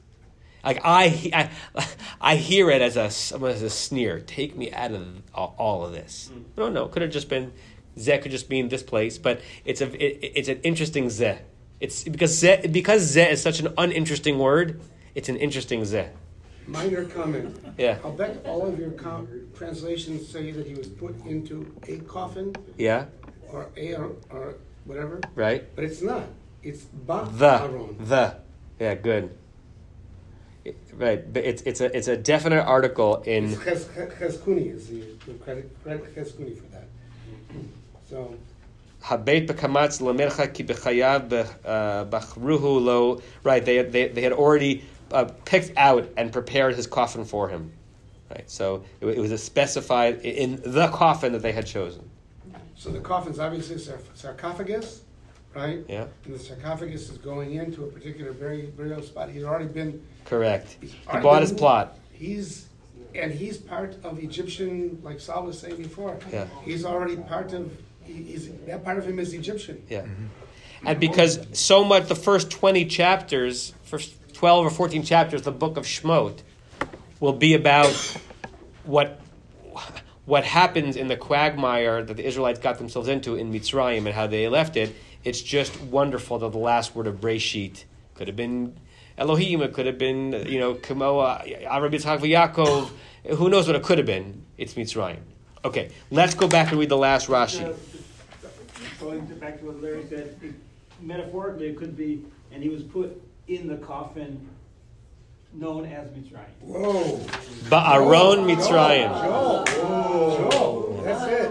Like I, I, I hear it as a as a sneer. Take me out of all, all of this. Mm. No, no, it could have just been zeh could just mean this place, but it's a it, it's an interesting zeh. It's because zeh, because zeh is such an uninteresting word. It's an interesting zeh. Minor comment. Yeah. I'll bet all of your com- translations say that he was put into a coffin Yeah. Or a or, or whatever, Right. but it's not. It's ba The Aaron. the yeah good. It- right, but it's it's a it's a definite article in It's Ches- Ches- Chizkuni is the, the credit, credit Chizkuni for that. So Habeit bekamatz lamercha ki uh, lo. Right, they they they had already uh, picked out and prepared his coffin for him. Right, so it, it was a specified in the coffin that they had chosen. So the coffin's obviously a sarcophagus, right? Yeah. And the sarcophagus is going into a particular burial, burial spot. He's already been. Correct. He bought his plot. He's, and he's part of Egyptian, like Saul was saying before. Yeah. He's already part of. He's that part of him is Egyptian. Yeah. And because so much, the first 20 chapters, first 12 or 14 chapters, the book of Shemot, will be about what, what happens in the quagmire that the Israelites got themselves into in Mitzrayim and how they left it. It's just wonderful that the last word of Breshit could have been Elohim, it could have been, you know, Kamoa, Yitzchak, Yaakov. Who knows what it could have been? It's Mitzrayim. Okay, let's go back and read the last Rashi. Going back to what Larry said, metaphorically, it could be, and he was put in the coffin known as Mitzrayim. Whoa. Ba'aron Mitzrayim. Joel, that's it.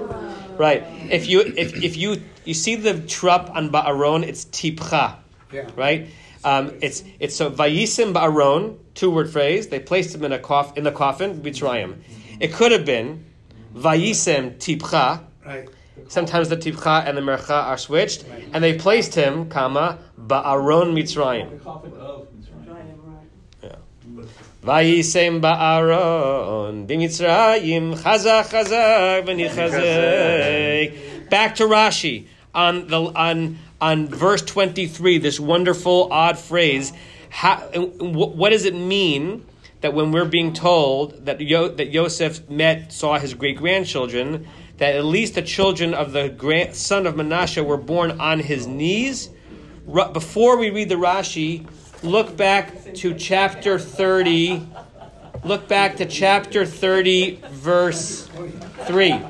Right. If you if, if you you see the trup on Ba'aron, it's tipcha. Yeah. Right. Um, it's it's so vayisim Ba'aron, two word phrase. They placed him in a coff in the coffin, Mitzrayim. It could have been vayisem tipcha. Right. Sometimes the tipcha and the mercha are switched, and they placed him, comma Ba'aron Mitzrayim. The coffin of Mitzrayim. Vayisem ba'aron b'mitzrayim chazak chazak v'nichazek. Back to Rashi on the on on verse twenty three. This wonderful odd phrase. How, what does it mean that when we're being told that Yo, that Yosef met saw his great grandchildren, that at least the children of the grand, son of Menashe were born on his knees? Before we read the Rashi, look back to chapter 30. Look back to chapter 30, verse 3.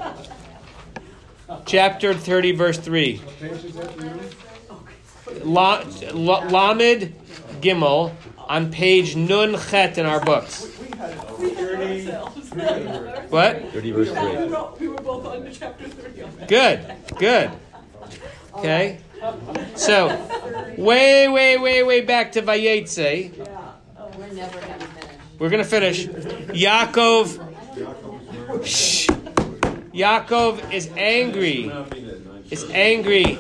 Chapter 30, verse 3. La, la, Lamed Gimel on page Nun Chet in our books. What? 30 verse 3. We were, both on chapter 30 on that. Good, good. Okay? So, way, way, way, way back to Vayetze. We're never gonna finish. We're going to finish. Yaakov. Shh. Yaakov is angry. Is angry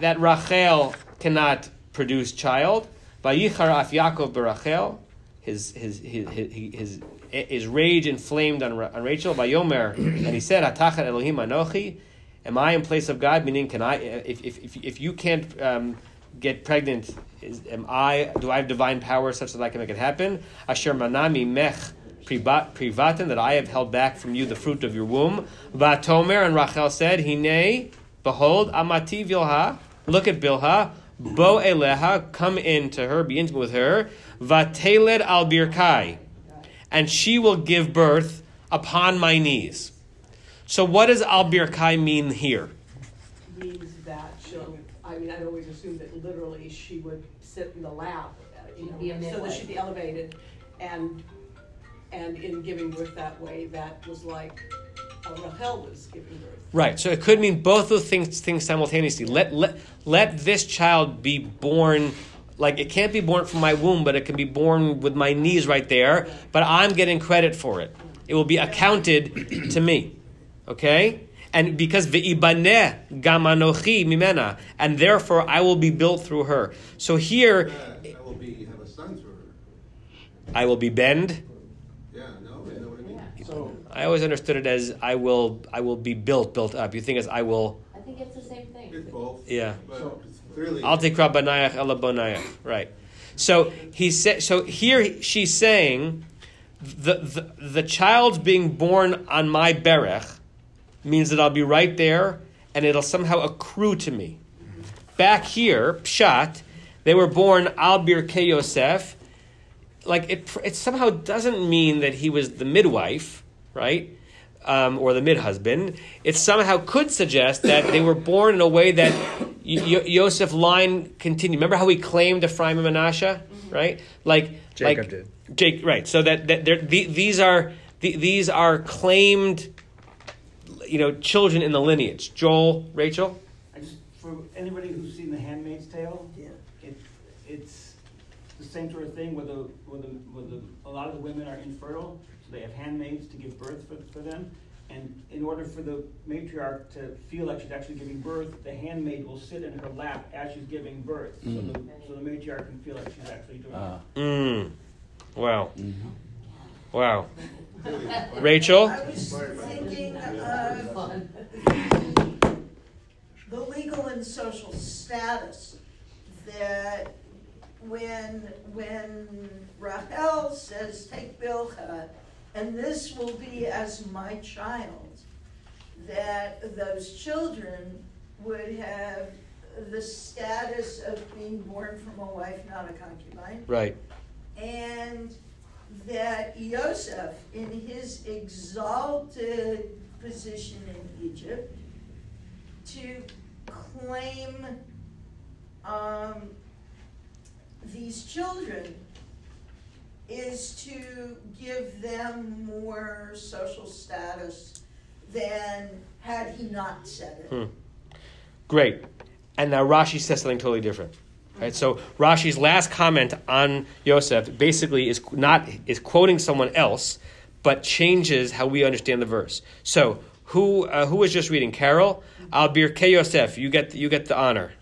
that Rachel cannot produce child. Vayichar af Yaakov berachel. His his his his his, rage inflamed on, on Rachel. Vayomer, and he said, "Atachat Elohim anochi." Am I in place of God? Meaning, can I? If if if, you can't um, get pregnant, is, am I? Do I have divine power such that I can make it happen? Asher manami mech privat- privatin that I have held back from you the fruit of your womb. Vatomer and Rachel said, Hine, behold, amati vilha. Look at Bilha. Bo eleha, come in to her, be intimate with her. Vateled al birkai, and she will give birth upon my knees. So, what does al birkai mean here? means that she'll, I mean, I'd always assumed that literally she would sit in the lap, uh, you know, so that midwife. she'd be elevated. And, and in giving birth that way, that was like Rahel was giving birth. Right. So it could mean both of things things simultaneously. Let let let this child be born like it can't be born from my womb, but it can be born with my knees right there. But I'm getting credit for it. It will be accounted to me. Okay? And because ve'ibaneh gamanochi mimena, and therefore I will be built through her. So here, I will be, have a son through her. I will be bend. Yeah, no, you know what I mean? So, I always understood it as I will I will be built, built up. You think as I will I think it's the same thing. It's both. Yeah. But it's clearly. I'll Elabonayach. Right. So he said. So here she's saying, the, the the child being born on my berech means that I'll be right there, and it'll somehow accrue to me. Back here, pshat, they were born al birkei Yosef. Like it, it somehow doesn't mean that he was the midwife, right? Um, or the mid husband. It somehow could suggest that they were born in a way that y- y- Yosef line continued. Remember how he claimed Ephraim and Menashe, right? Like Jacob like, did. Jake, right? So that, that the, these are the, these are claimed, you know, children in the lineage. Joel, Rachel. I just, for anybody who's seen The Handmaid's Tale, Yeah. it, it's the same sort of thing where the, where the, where the, a lot of the women are infertile, so they have handmaids to give birth for, for them. And in order for the matriarch to feel like she's actually giving birth, the handmaid will sit in her lap as she's giving birth, so Mm. the so the matriarch can feel like she's actually doing Ah. it. Mm. Wow. Wow. Rachel? I was thinking of the legal and social status that when when Rahel says, "Take Bilhah," and this will be as my child, that those children would have the status of being born from a wife, not a concubine Right. and that Yosef, in his exalted position in Egypt, to claim um, these children is to give them more social status than had he not said it. Hmm. Great. And now Rashi says something totally different. Right? So Rashi's last comment on Yosef basically is not is quoting someone else, but changes how we understand the verse. So who uh, who was just reading? Carol, Al Birkei Yosef. You get you get the honor.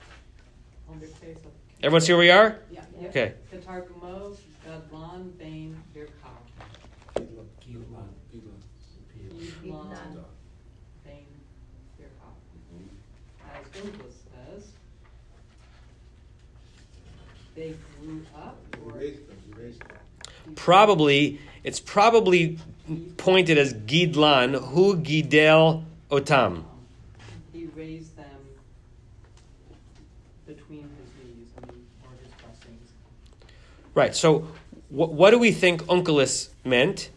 Everyone see where we are? Yeah. Okay. Katargumo, Gadlan, they grew up or. Probably it's probably pointed as Gidlan, who Gidel Otam. He raised them between his knees and or his blessings. Right. So, wh- what do we think Onkelos meant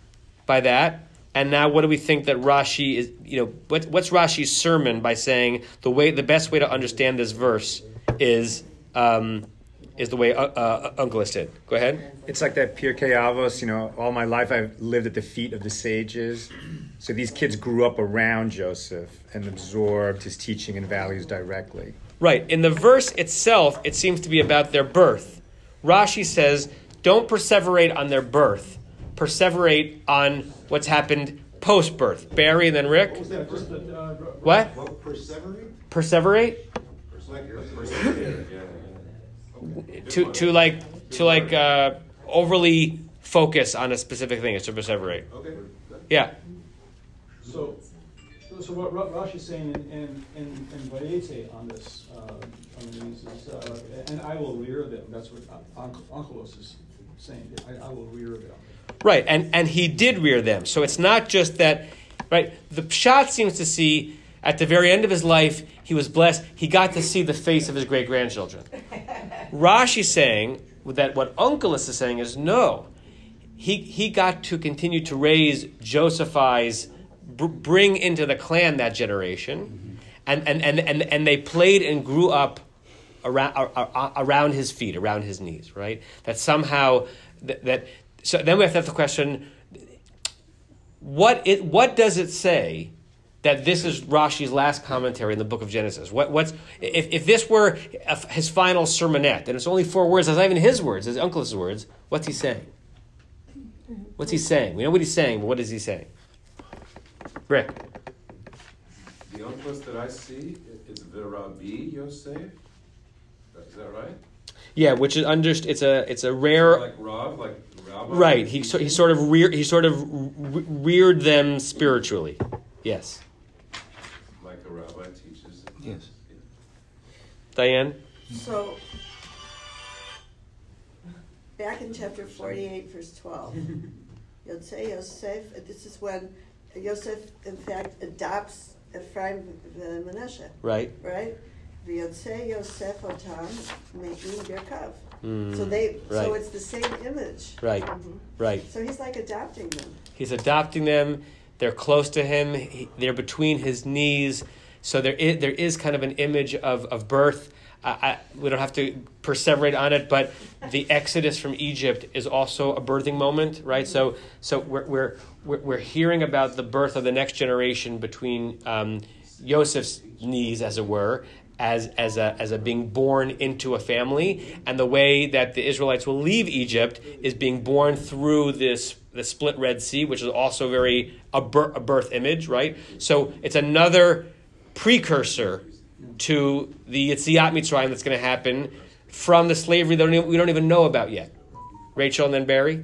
by that? And now, what do we think that Rashi is? You know, what, what's Rashi's sermon by saying the way, the best way to understand this verse is um, is the way uh, uh, Onkelos did. Go ahead. It's like that Pirkei Avos, you know, all my life I've lived at the feet of the sages. So these kids grew up around Joseph and absorbed his teaching and values directly. Right. In the verse itself, it seems to be about their birth. Rashi says, "Don't perseverate on their birth. Perseverate on what's happened post birth." Barry and then Rick. What was that? Just the, uh, What? What, perseverate? Perseverate. To to like to like uh, overly focus on a specific thing is to perseverate. Okay. Yeah. So, so what Ra- Rashi's saying in, in, in, in Vayete on this, uh, on these is, uh, and I will rear them. That's what Onkelos is saying. I, I will rear them. Right, and and he did rear them. So it's not just that. Right, the Pshat seems to see at the very end of his life he was blessed. He got to see the face of his great grandchildren. Rashi's saying that what Onkelos is saying is no. He, he got to continue to raise, Josephize, br- bring into the clan that generation, and, and, and, and, and they played and grew up around, around his feet, around his knees, right? That somehow, that, that so then we have to have the question, what, it, what does it say that this is Rashi's last commentary in the book of Genesis. What, what's if, if this were his final sermonette, and it's only four words, that's not even his words, his Onkelos' words, what's he saying? What's he saying? We know what he's saying, but what is he saying? Rick. The Onkelos that I see, it- it's Virabi Yosef. Is that right? Yeah, which is under it's a it's a rare Like Rav, like Rabbi? right. He so, he sort of rear he sort of reared them spiritually. Yes. Like a rabbi teaches. Yes. Diane. So, back in chapter 48, verse 12, Yotzei Yosef, uh, this is when Yosef, in fact, adopts Ephraim the Manasseh. Right. Right? V'yotzei Yosef otam me'im birkav. Mm, So they, right. so it's the same image. Right. Mhm. Right. So he's like adopting them. He's adopting them. They're close to him. He, they're between his knees. So there is, there is kind of an image of, of birth. I, I, we don't have to perseverate on it, but the exodus from Egypt is also a birthing moment, right? So, so we're, we're, we're, we're hearing about the birth of the next generation between um, Joseph's knees, as it were, as, as, a, as a being born into a family. And the way that the Israelites will leave Egypt is being born through this the split Red Sea, which is also very a, bir- a birth image, right? So it's another precursor to the Yitziat Mitzrayim that's going to happen from the slavery that we don't- even know about yet. Rachel and then Barry.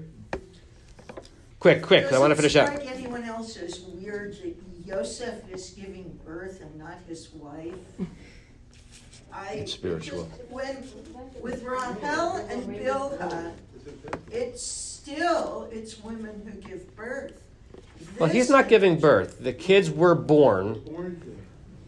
Quick, quick, I want to finish Does up. it strike anyone else as weird that Yosef is giving birth and not his wife? I It's spiritual. just- When, with Rahel and Bilhah, it's still, it's women who give birth. Well, he's not giving birth. The kids were born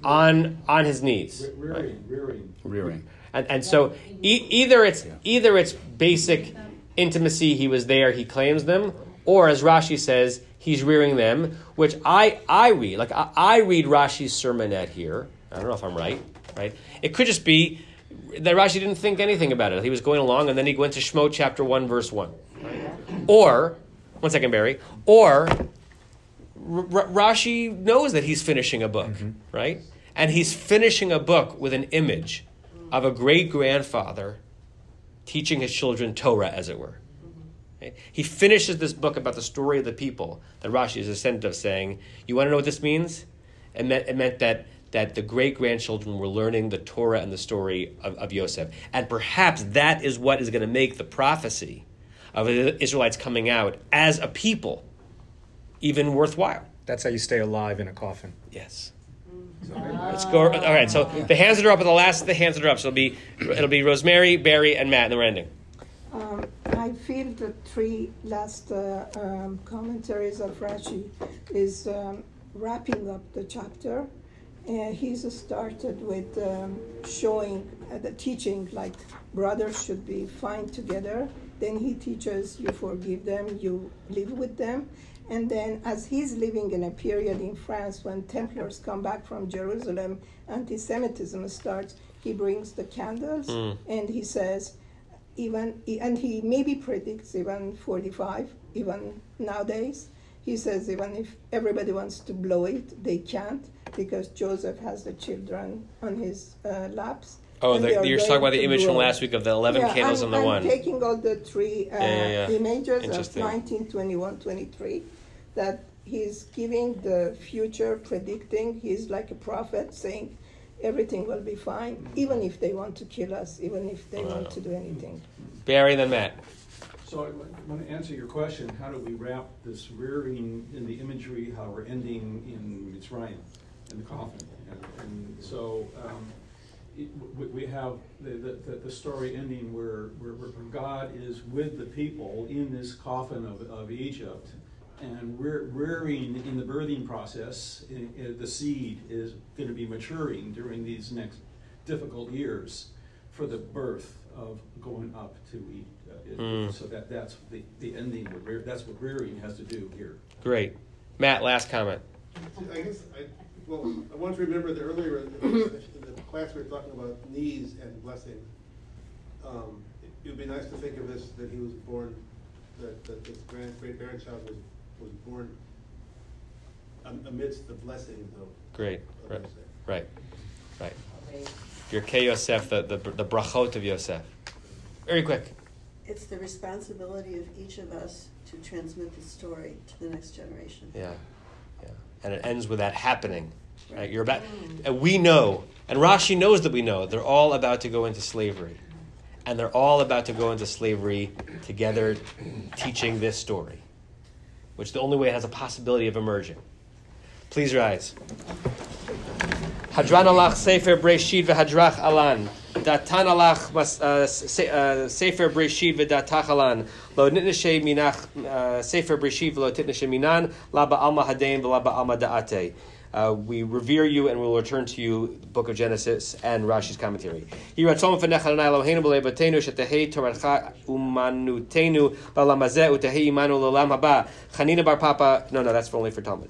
on on his knees. Rearing, rearing. rearing. And and so e- either it's either it's basic intimacy. He was there. He claims them, or as Rashi says, he's rearing them. Which I I read like I, I read Rashi's sermonette here. I don't know if I'm right. Right. It could just be that Rashi didn't think anything about it. He was going along, and then he went to Shemot chapter one verse one. Or one second, Barry. Or R- R- Rashi knows that he's finishing a book, mm-hmm. right? And he's finishing a book with an image of a great grandfather teaching his children Torah, as it were. He finishes this book about the story of the people that Rashi is a descendant of, saying, "You want to know what this means? It meant, it meant that." That the great grandchildren were learning the Torah and the story of, of Yosef. And perhaps that is what is going to make the prophecy of the Israelites coming out as a people even worthwhile. That's how you stay alive in a coffin. Yes. Let's go. All right. So the hands that are up are the last. of The hands that are up. So it'll be it'll be Rosemary, Barry, and Matt, and we're ending. Um, I feel the three last uh, um, commentaries of Rashi is um, wrapping up the chapter. And he's started with um, showing uh, the teaching like brothers should be fine together. Then he teaches you forgive them, you live with them. And then, as he's living in a period in France when Templars come back from Jerusalem, anti Semitism starts, he brings the candles Mm. and he says, even and he maybe predicts even 45 even nowadays he says even if everybody wants to blow it they can't because joseph has the children on his uh, laps Oh, the, you're talking about the image from last week of the eleven Yeah, candles I'm, on the I'm one. taking all the three uh, Yeah, yeah, images of Interesting. 1921 23 that he's giving the future predicting he's like a prophet saying everything will be fine even if they want to kill us even if they want to do anything Barry, then Matt. So I want to answer your question, how do we wrap this rearing in the imagery, how we're ending in Mitzrayim, in the coffin? And, and so um, it, we, we have the, the, the story ending where, where, where God is with the people in this coffin of, of Egypt, and we're rearing in the birthing process, i- i- the seed is going to be maturing during these next difficult years for the birth of going up to eat. Uh, Mm. So that, that's the, the ending, of rear- that's what rearing has to do here. Great, Matt. Last comment. I guess, I, well, I want to remember that earlier in the, in the class we were talking about knees and blessing. Um, it would be nice to think of this, that he was born, that, that this grand, great grandchild was, was born amidst the blessings of. Great. of Right. Yosef. Right. Right. Your K Yosef, the, the the brachot of Yosef. Very quick. It's the responsibility of each of us to transmit the story to the next generation. Yeah, yeah. And it ends with that happening. Right? You're about, and we know, and Rashi knows that we know, they're all about to go into slavery. And they're all about to go into slavery together, teaching this story, which the only way it has a possibility of emerging. Please rise. Hadran alach sefer v'hadrach alan. Datan alach uh, uh, sefer v'datach alan. Lo minach uh, sefer v'lo minan. Hadein. Uh, we revere you and we will return to you the book of Genesis and Rashi's commentary. Chanina bar Papa, no, no, that's only for Talmud.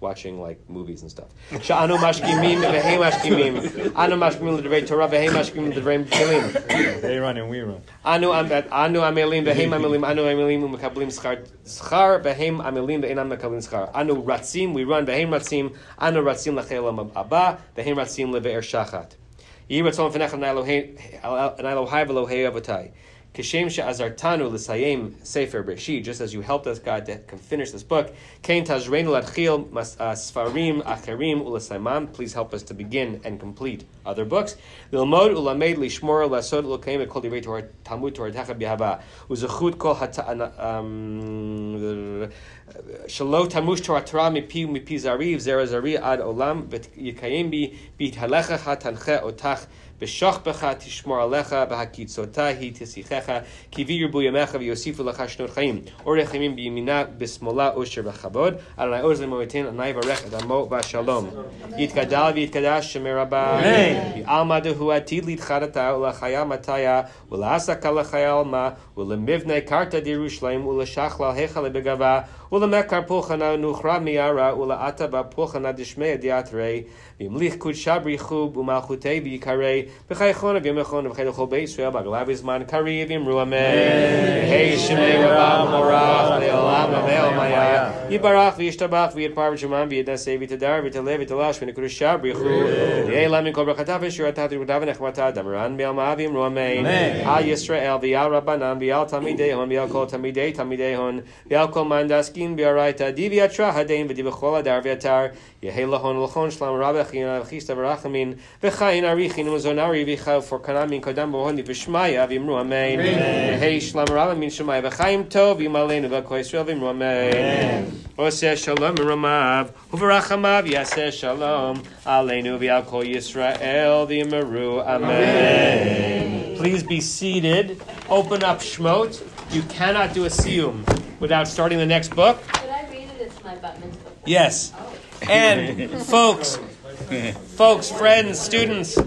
watching like movies and stuff. Sha'anu mashkimim. Anu Torah v'hei run and we run. Anu anu amelim v'hei amelim anu amelim u'mekablim schar schar v'hei amelim v'einam mekablim schar. Anu ratzim we run v'hei ratzim anu ratzim l'cheilam abba v'hei ratzim l've'er shachat. Yiratzon v'nechem n'alohai v'lohei avotai. Kishem she'azartanu l'sayim sefer Breshit, just as you helped us, God, to finish this book. Kein tazreinu latchil uh, sfarim acherim u'lesaimam. Please help us to begin and complete other books. Lilmod ulamed lishmor lasod l'keim ekol divrei Torah Talmud Toratecha b'haba. Uzachut kol hata um, Shalot tamush Torah Torah mipi mipi zariv zera zari ad olam v'yikayim bi b'italechecha tanche otach b'shachbecha tishmor alecha b'hakitzotahi tisichecha kivi yirbu yamecha v'yosifu lecha shnot chaim or rechimim b'yimina b'smola osher v'chabod Adonai oz l'moetin Adonai v'arech amo v'ashalom yitgadal v'yitkadash shemir rabba v'alma dehu atid l'itcharata ulachaya mataya ula'asaka l'chaya alma ulemivnei karta dirushlaim ulashachla hecha Ulamekar pulchana nuchra miara ula ataba pulchana dishmea diatre vimlich kud shabri chub umalchute vikare b'chaychona beisrael b'aglav izman kari v'imru. Hey shemei rabam morach le'olam amel maya. Yibarach v'yishtabach v'yidpar v'shuman v'yidnasei v'tadar v'talev v'talash v'nekudu shabri chub. V'yelam min kol brachatav v'shir. Al Yisrael v'yal rabbanan v'yal tamidehon v'yal kol tamideh tamidehon v'yal kol mandas Paskin Biaraita Divya Darviatar Yehelahon Lachon Shlam Rabachin Avchista Arichin Mazonari for Kanamin Kodam Bohoni Vishmaya Vimru Amen. Hey Shlam Tov Vimru Amen. Shalom Ramav Shalom Aleinu Yisrael Amen. Please be seated. Open up Shmot. You cannot do a siyum without starting the next book. Could I read it? It's my bat mitzvah. Yes. Oh. And folks, folks, friends, students,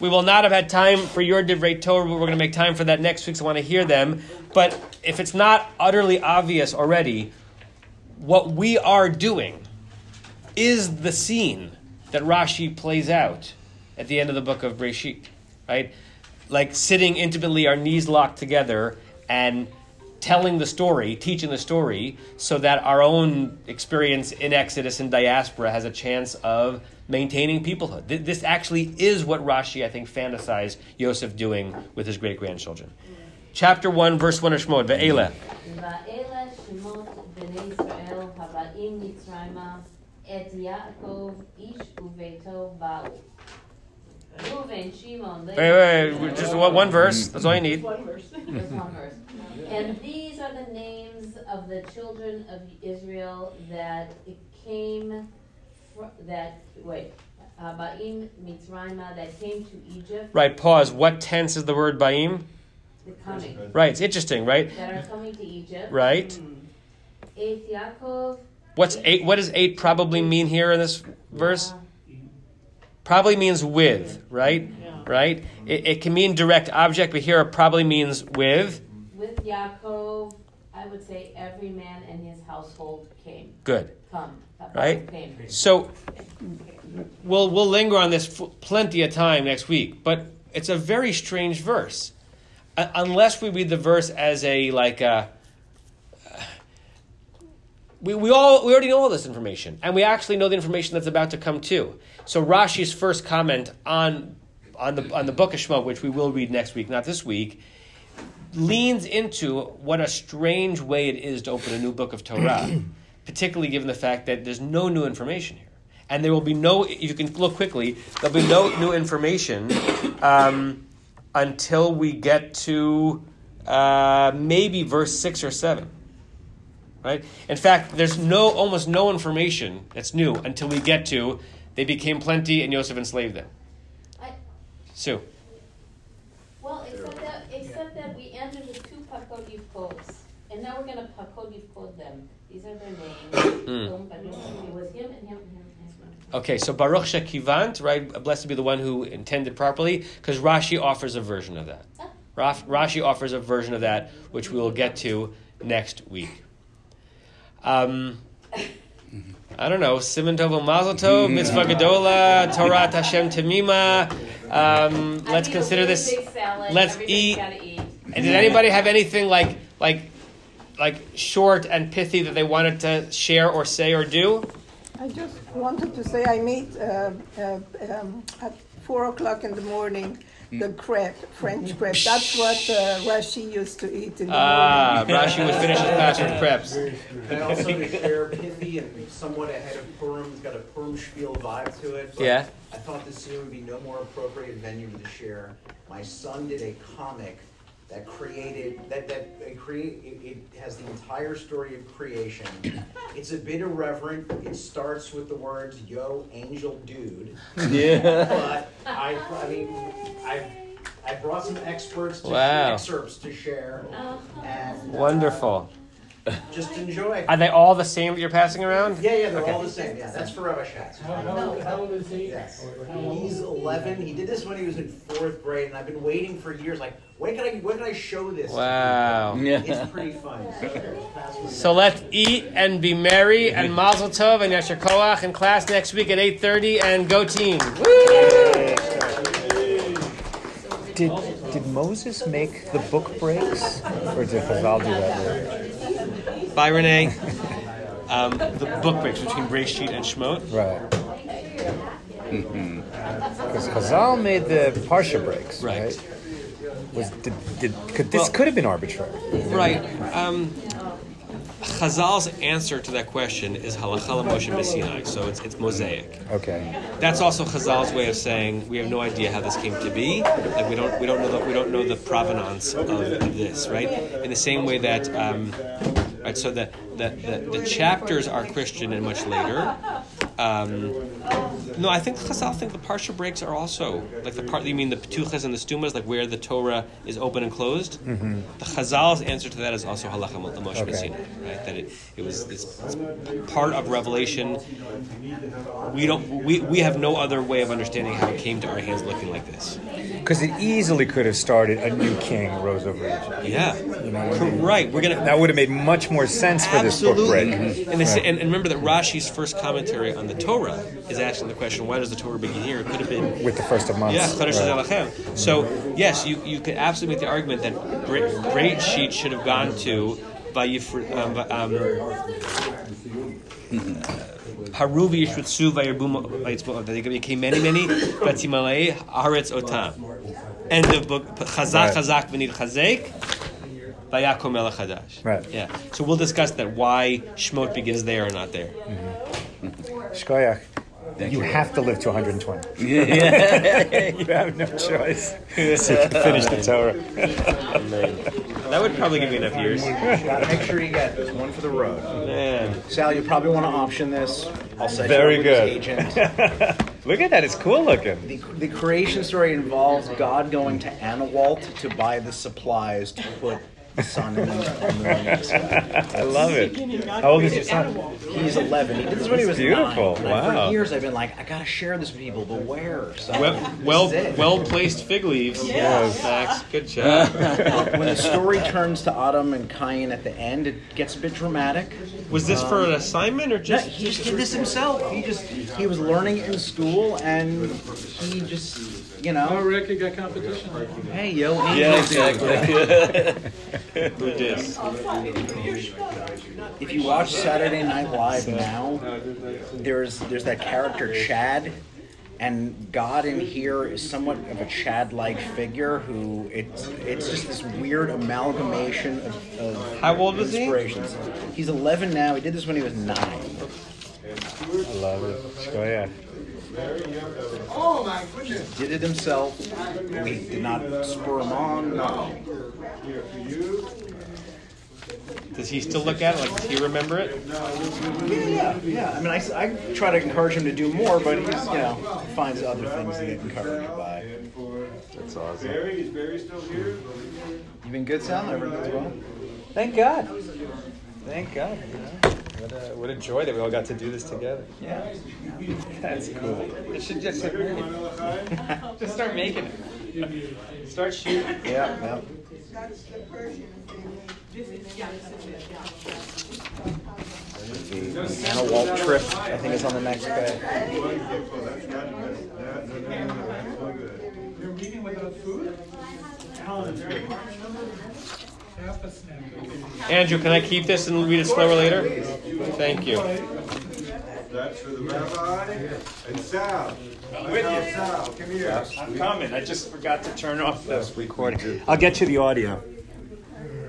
we will not have had time for your Divrei Torah, but we're going to make time for that next week, so I want to hear them. But if it's not utterly obvious already, what we are doing is the scene that Rashi plays out at the end of the book of Breshit, right? Like sitting intimately, our knees locked together, and telling the story, teaching the story, so that our own experience in Exodus and diaspora has a chance of maintaining peoplehood. This actually is what Rashi, I think, fantasized Yosef doing with his great grandchildren. Yeah. Chapter 1, verse 1 of Shemot, Ve'ele. Ve'ele Wait, wait, wait, just one, one verse. That's all you need. One verse. Just one verse. And these are the names of the children of Israel that came from, that wait. Uh, ba'im Mitzrayim that came to Egypt. Right, pause. What tense is the word Ba'im? The coming. Right, it's interesting, right? That are coming to Egypt. Right. Mm. Yaakov. What's eight? What does eight probably mean here in this verse? Yeah. Probably means with, right? Right? It, it can mean direct object, but here it probably means with. with Yaakov, I would say every man and his household came. Good. Come. Right? Came. So we'll we'll linger on this f- plenty of time next week, but it's a very strange verse, uh, unless we read the verse as a like a. We, we all we already know all this information, and we actually know the information that's about to come too. So Rashi's first comment on on the on the book of Shemot, which we will read next week, not this week, leans into what a strange way it is to open a new book of Torah, particularly given the fact that there's no new information here. And there will be no, you can look quickly, there'll be no new information um, until we get to uh, maybe verse 6 or 7. Right? In fact, there's no almost no information that's new until we get to they became plenty and Joseph enslaved them. I- Sue. Well, except that, except that we ended with two pakod yifkods, and now we're gonna pakod yifkod them. These are their names. Mm. Boom, ba-doom, boom. It was him and him and him. Okay, so Baruch Shekivant, right? Blessed be the one who intended properly, because Rashi offers a version of that. Rashi offers a version of that, which we will get to next week. Um, I don't know, Siman Tov Mazel Tov, Mitzvah Gedola, Torah Hashem Tamima. Um, let's consider this. salad. Let's eat. eat. And did anybody have anything like like like short and pithy that they wanted to share or say or do? I just wanted to say I meet uh, uh, um, at four o'clock in the morning the crepe, French crepe. That's what uh, Rashi used to eat in the Ah, morning. Rashi would finish his class with crepes. And also to share pithy and somewhat ahead of Purim, it's got a Purim spiel vibe to it. But Yeah. I thought this year would be no more appropriate venue to share. My son did a comic that created that that it create it, it has the entire story of creation. It's a bit irreverent. It starts with the words "Yo, angel dude." Yeah. But I, I mean, I. I brought some experts to Wow. excerpts to share, and uh, Wonderful. Just enjoy. Are they all the same that you're passing around? Yeah, yeah, they're Okay. all the same. Yeah, that's for Rabbi Schatz. How old is he? Yes. He's 11. He did this when he was in fourth grade, and I've been waiting for years. Like, when can I, when can I show this? to Wow. people? Yeah. It's pretty fun. So let's eat and be merry and Mazel Tov and Yasher Koach in class next week at 8.30 and go team. Did, did Moses make the book breaks? Or did Chazal do that later? Bye, Renee. Um, the book breaks between Breshit and Shmot. Right. Because Chazal made the Parsha breaks, right? Was, did, did, could, this Well- could have been arbitrary. Right. Um, Chazal's answer to that question is halacha Moshe MiSinai, so it's, it's mosaic. Okay. That's also Chazal's way of saying we have no idea how this came to be. Like we don't we don't know the, we don't know the provenance of, of this, right? In the same way that um, right, so the the, the the chapters are Christian and much later. Um, no, I think Chazal think the parsha breaks are also like the part. You mean the petuchas and the stumas, like where the Torah is open and closed. Mhm. The Chazal's answer to that is also halacha Moshe Okay. MiSinai, right? That it, it was this part of revelation. We don't we, we have no other way of understanding how it came to our hands looking like this. Because it easily could have started a new king rose over Egypt. Yeah. You know I mean? Right. We're gonna That would have made much more sense for this book break. And, this, Right. and, and remember that Rashi's first commentary on the Torah is actually the question, why does the Torah begin here? It could have been With the first of months. Yeah, Right. So yes, you, you could absolutely make the argument that Bre- Bereshit should have gone to Vayifr, um, um, Haruvi Yishutsu Vayirbu they became many many Vatimalei Haaretz Otam. End of book. Chazak Chazak V'nitchazek. Vayakom. Right. Yeah. So we'll discuss that. Why Shmot begins there or not there. Shkoyach. You have to live to 120. Yeah. you have no choice. so you can finish the Torah. That would probably give you enough years. Gotta make sure you get this one for the road. Man. Sal, you probably want to option this. I'll set Very you with good. agent. Look at that. It's cool looking. The, the creation story involves God going to Anawalt to buy the supplies to put the sun and the moon in the sky. I love it. How old is your son? He's 11. He did this when he was Beautiful. nine. And Wow. For years, I've been like, I gotta share this with people, but where? So well, well, well placed fig leaves. Yes. Max. Good job. when the story turns to Adam and Cain at the end, it gets a bit dramatic. Was this for um, an assignment or just? No, he just did this himself. He just he was learning in school, and he just you know. Oh, Rick, you got competition. Hey, yo, Yeah, exactly. Dude. If you watch Saturday Night Live now, there's there's that character Chad, and God in here is somewhat of a Chad-like figure who it's it's just this weird amalgamation of, of How old was he? inspirations. He's 11 now. He did this when he was nine. I love it. Shkoyach. Oh my goodness! Did it himself. We did not spur him on. No. Does he still look at it? Like, does he remember it? Yeah, yeah, yeah. I mean, I try to encourage him to do more, but he's, you know, finds other things to get encouraged by. That's awesome. Barry, is Barry still here? You've been good, Sal? Everything's well? Thank God. Thank God. you know. What a, what a joy that we all got to do this together. Yeah. That's cool. It should just just start making it. Start shooting. Yeah, yeah. That's the Persian thing. The Anawalt trip, I think, is on the next day. You're reading without food? Alan, very much. Half a snack. Andrew, can I keep this and read it slower later? Thank you. That's for the rabbi and Sal. I'm with you. Sal, come here. I'm coming. I just forgot to turn off the recording. I'll get you the audio.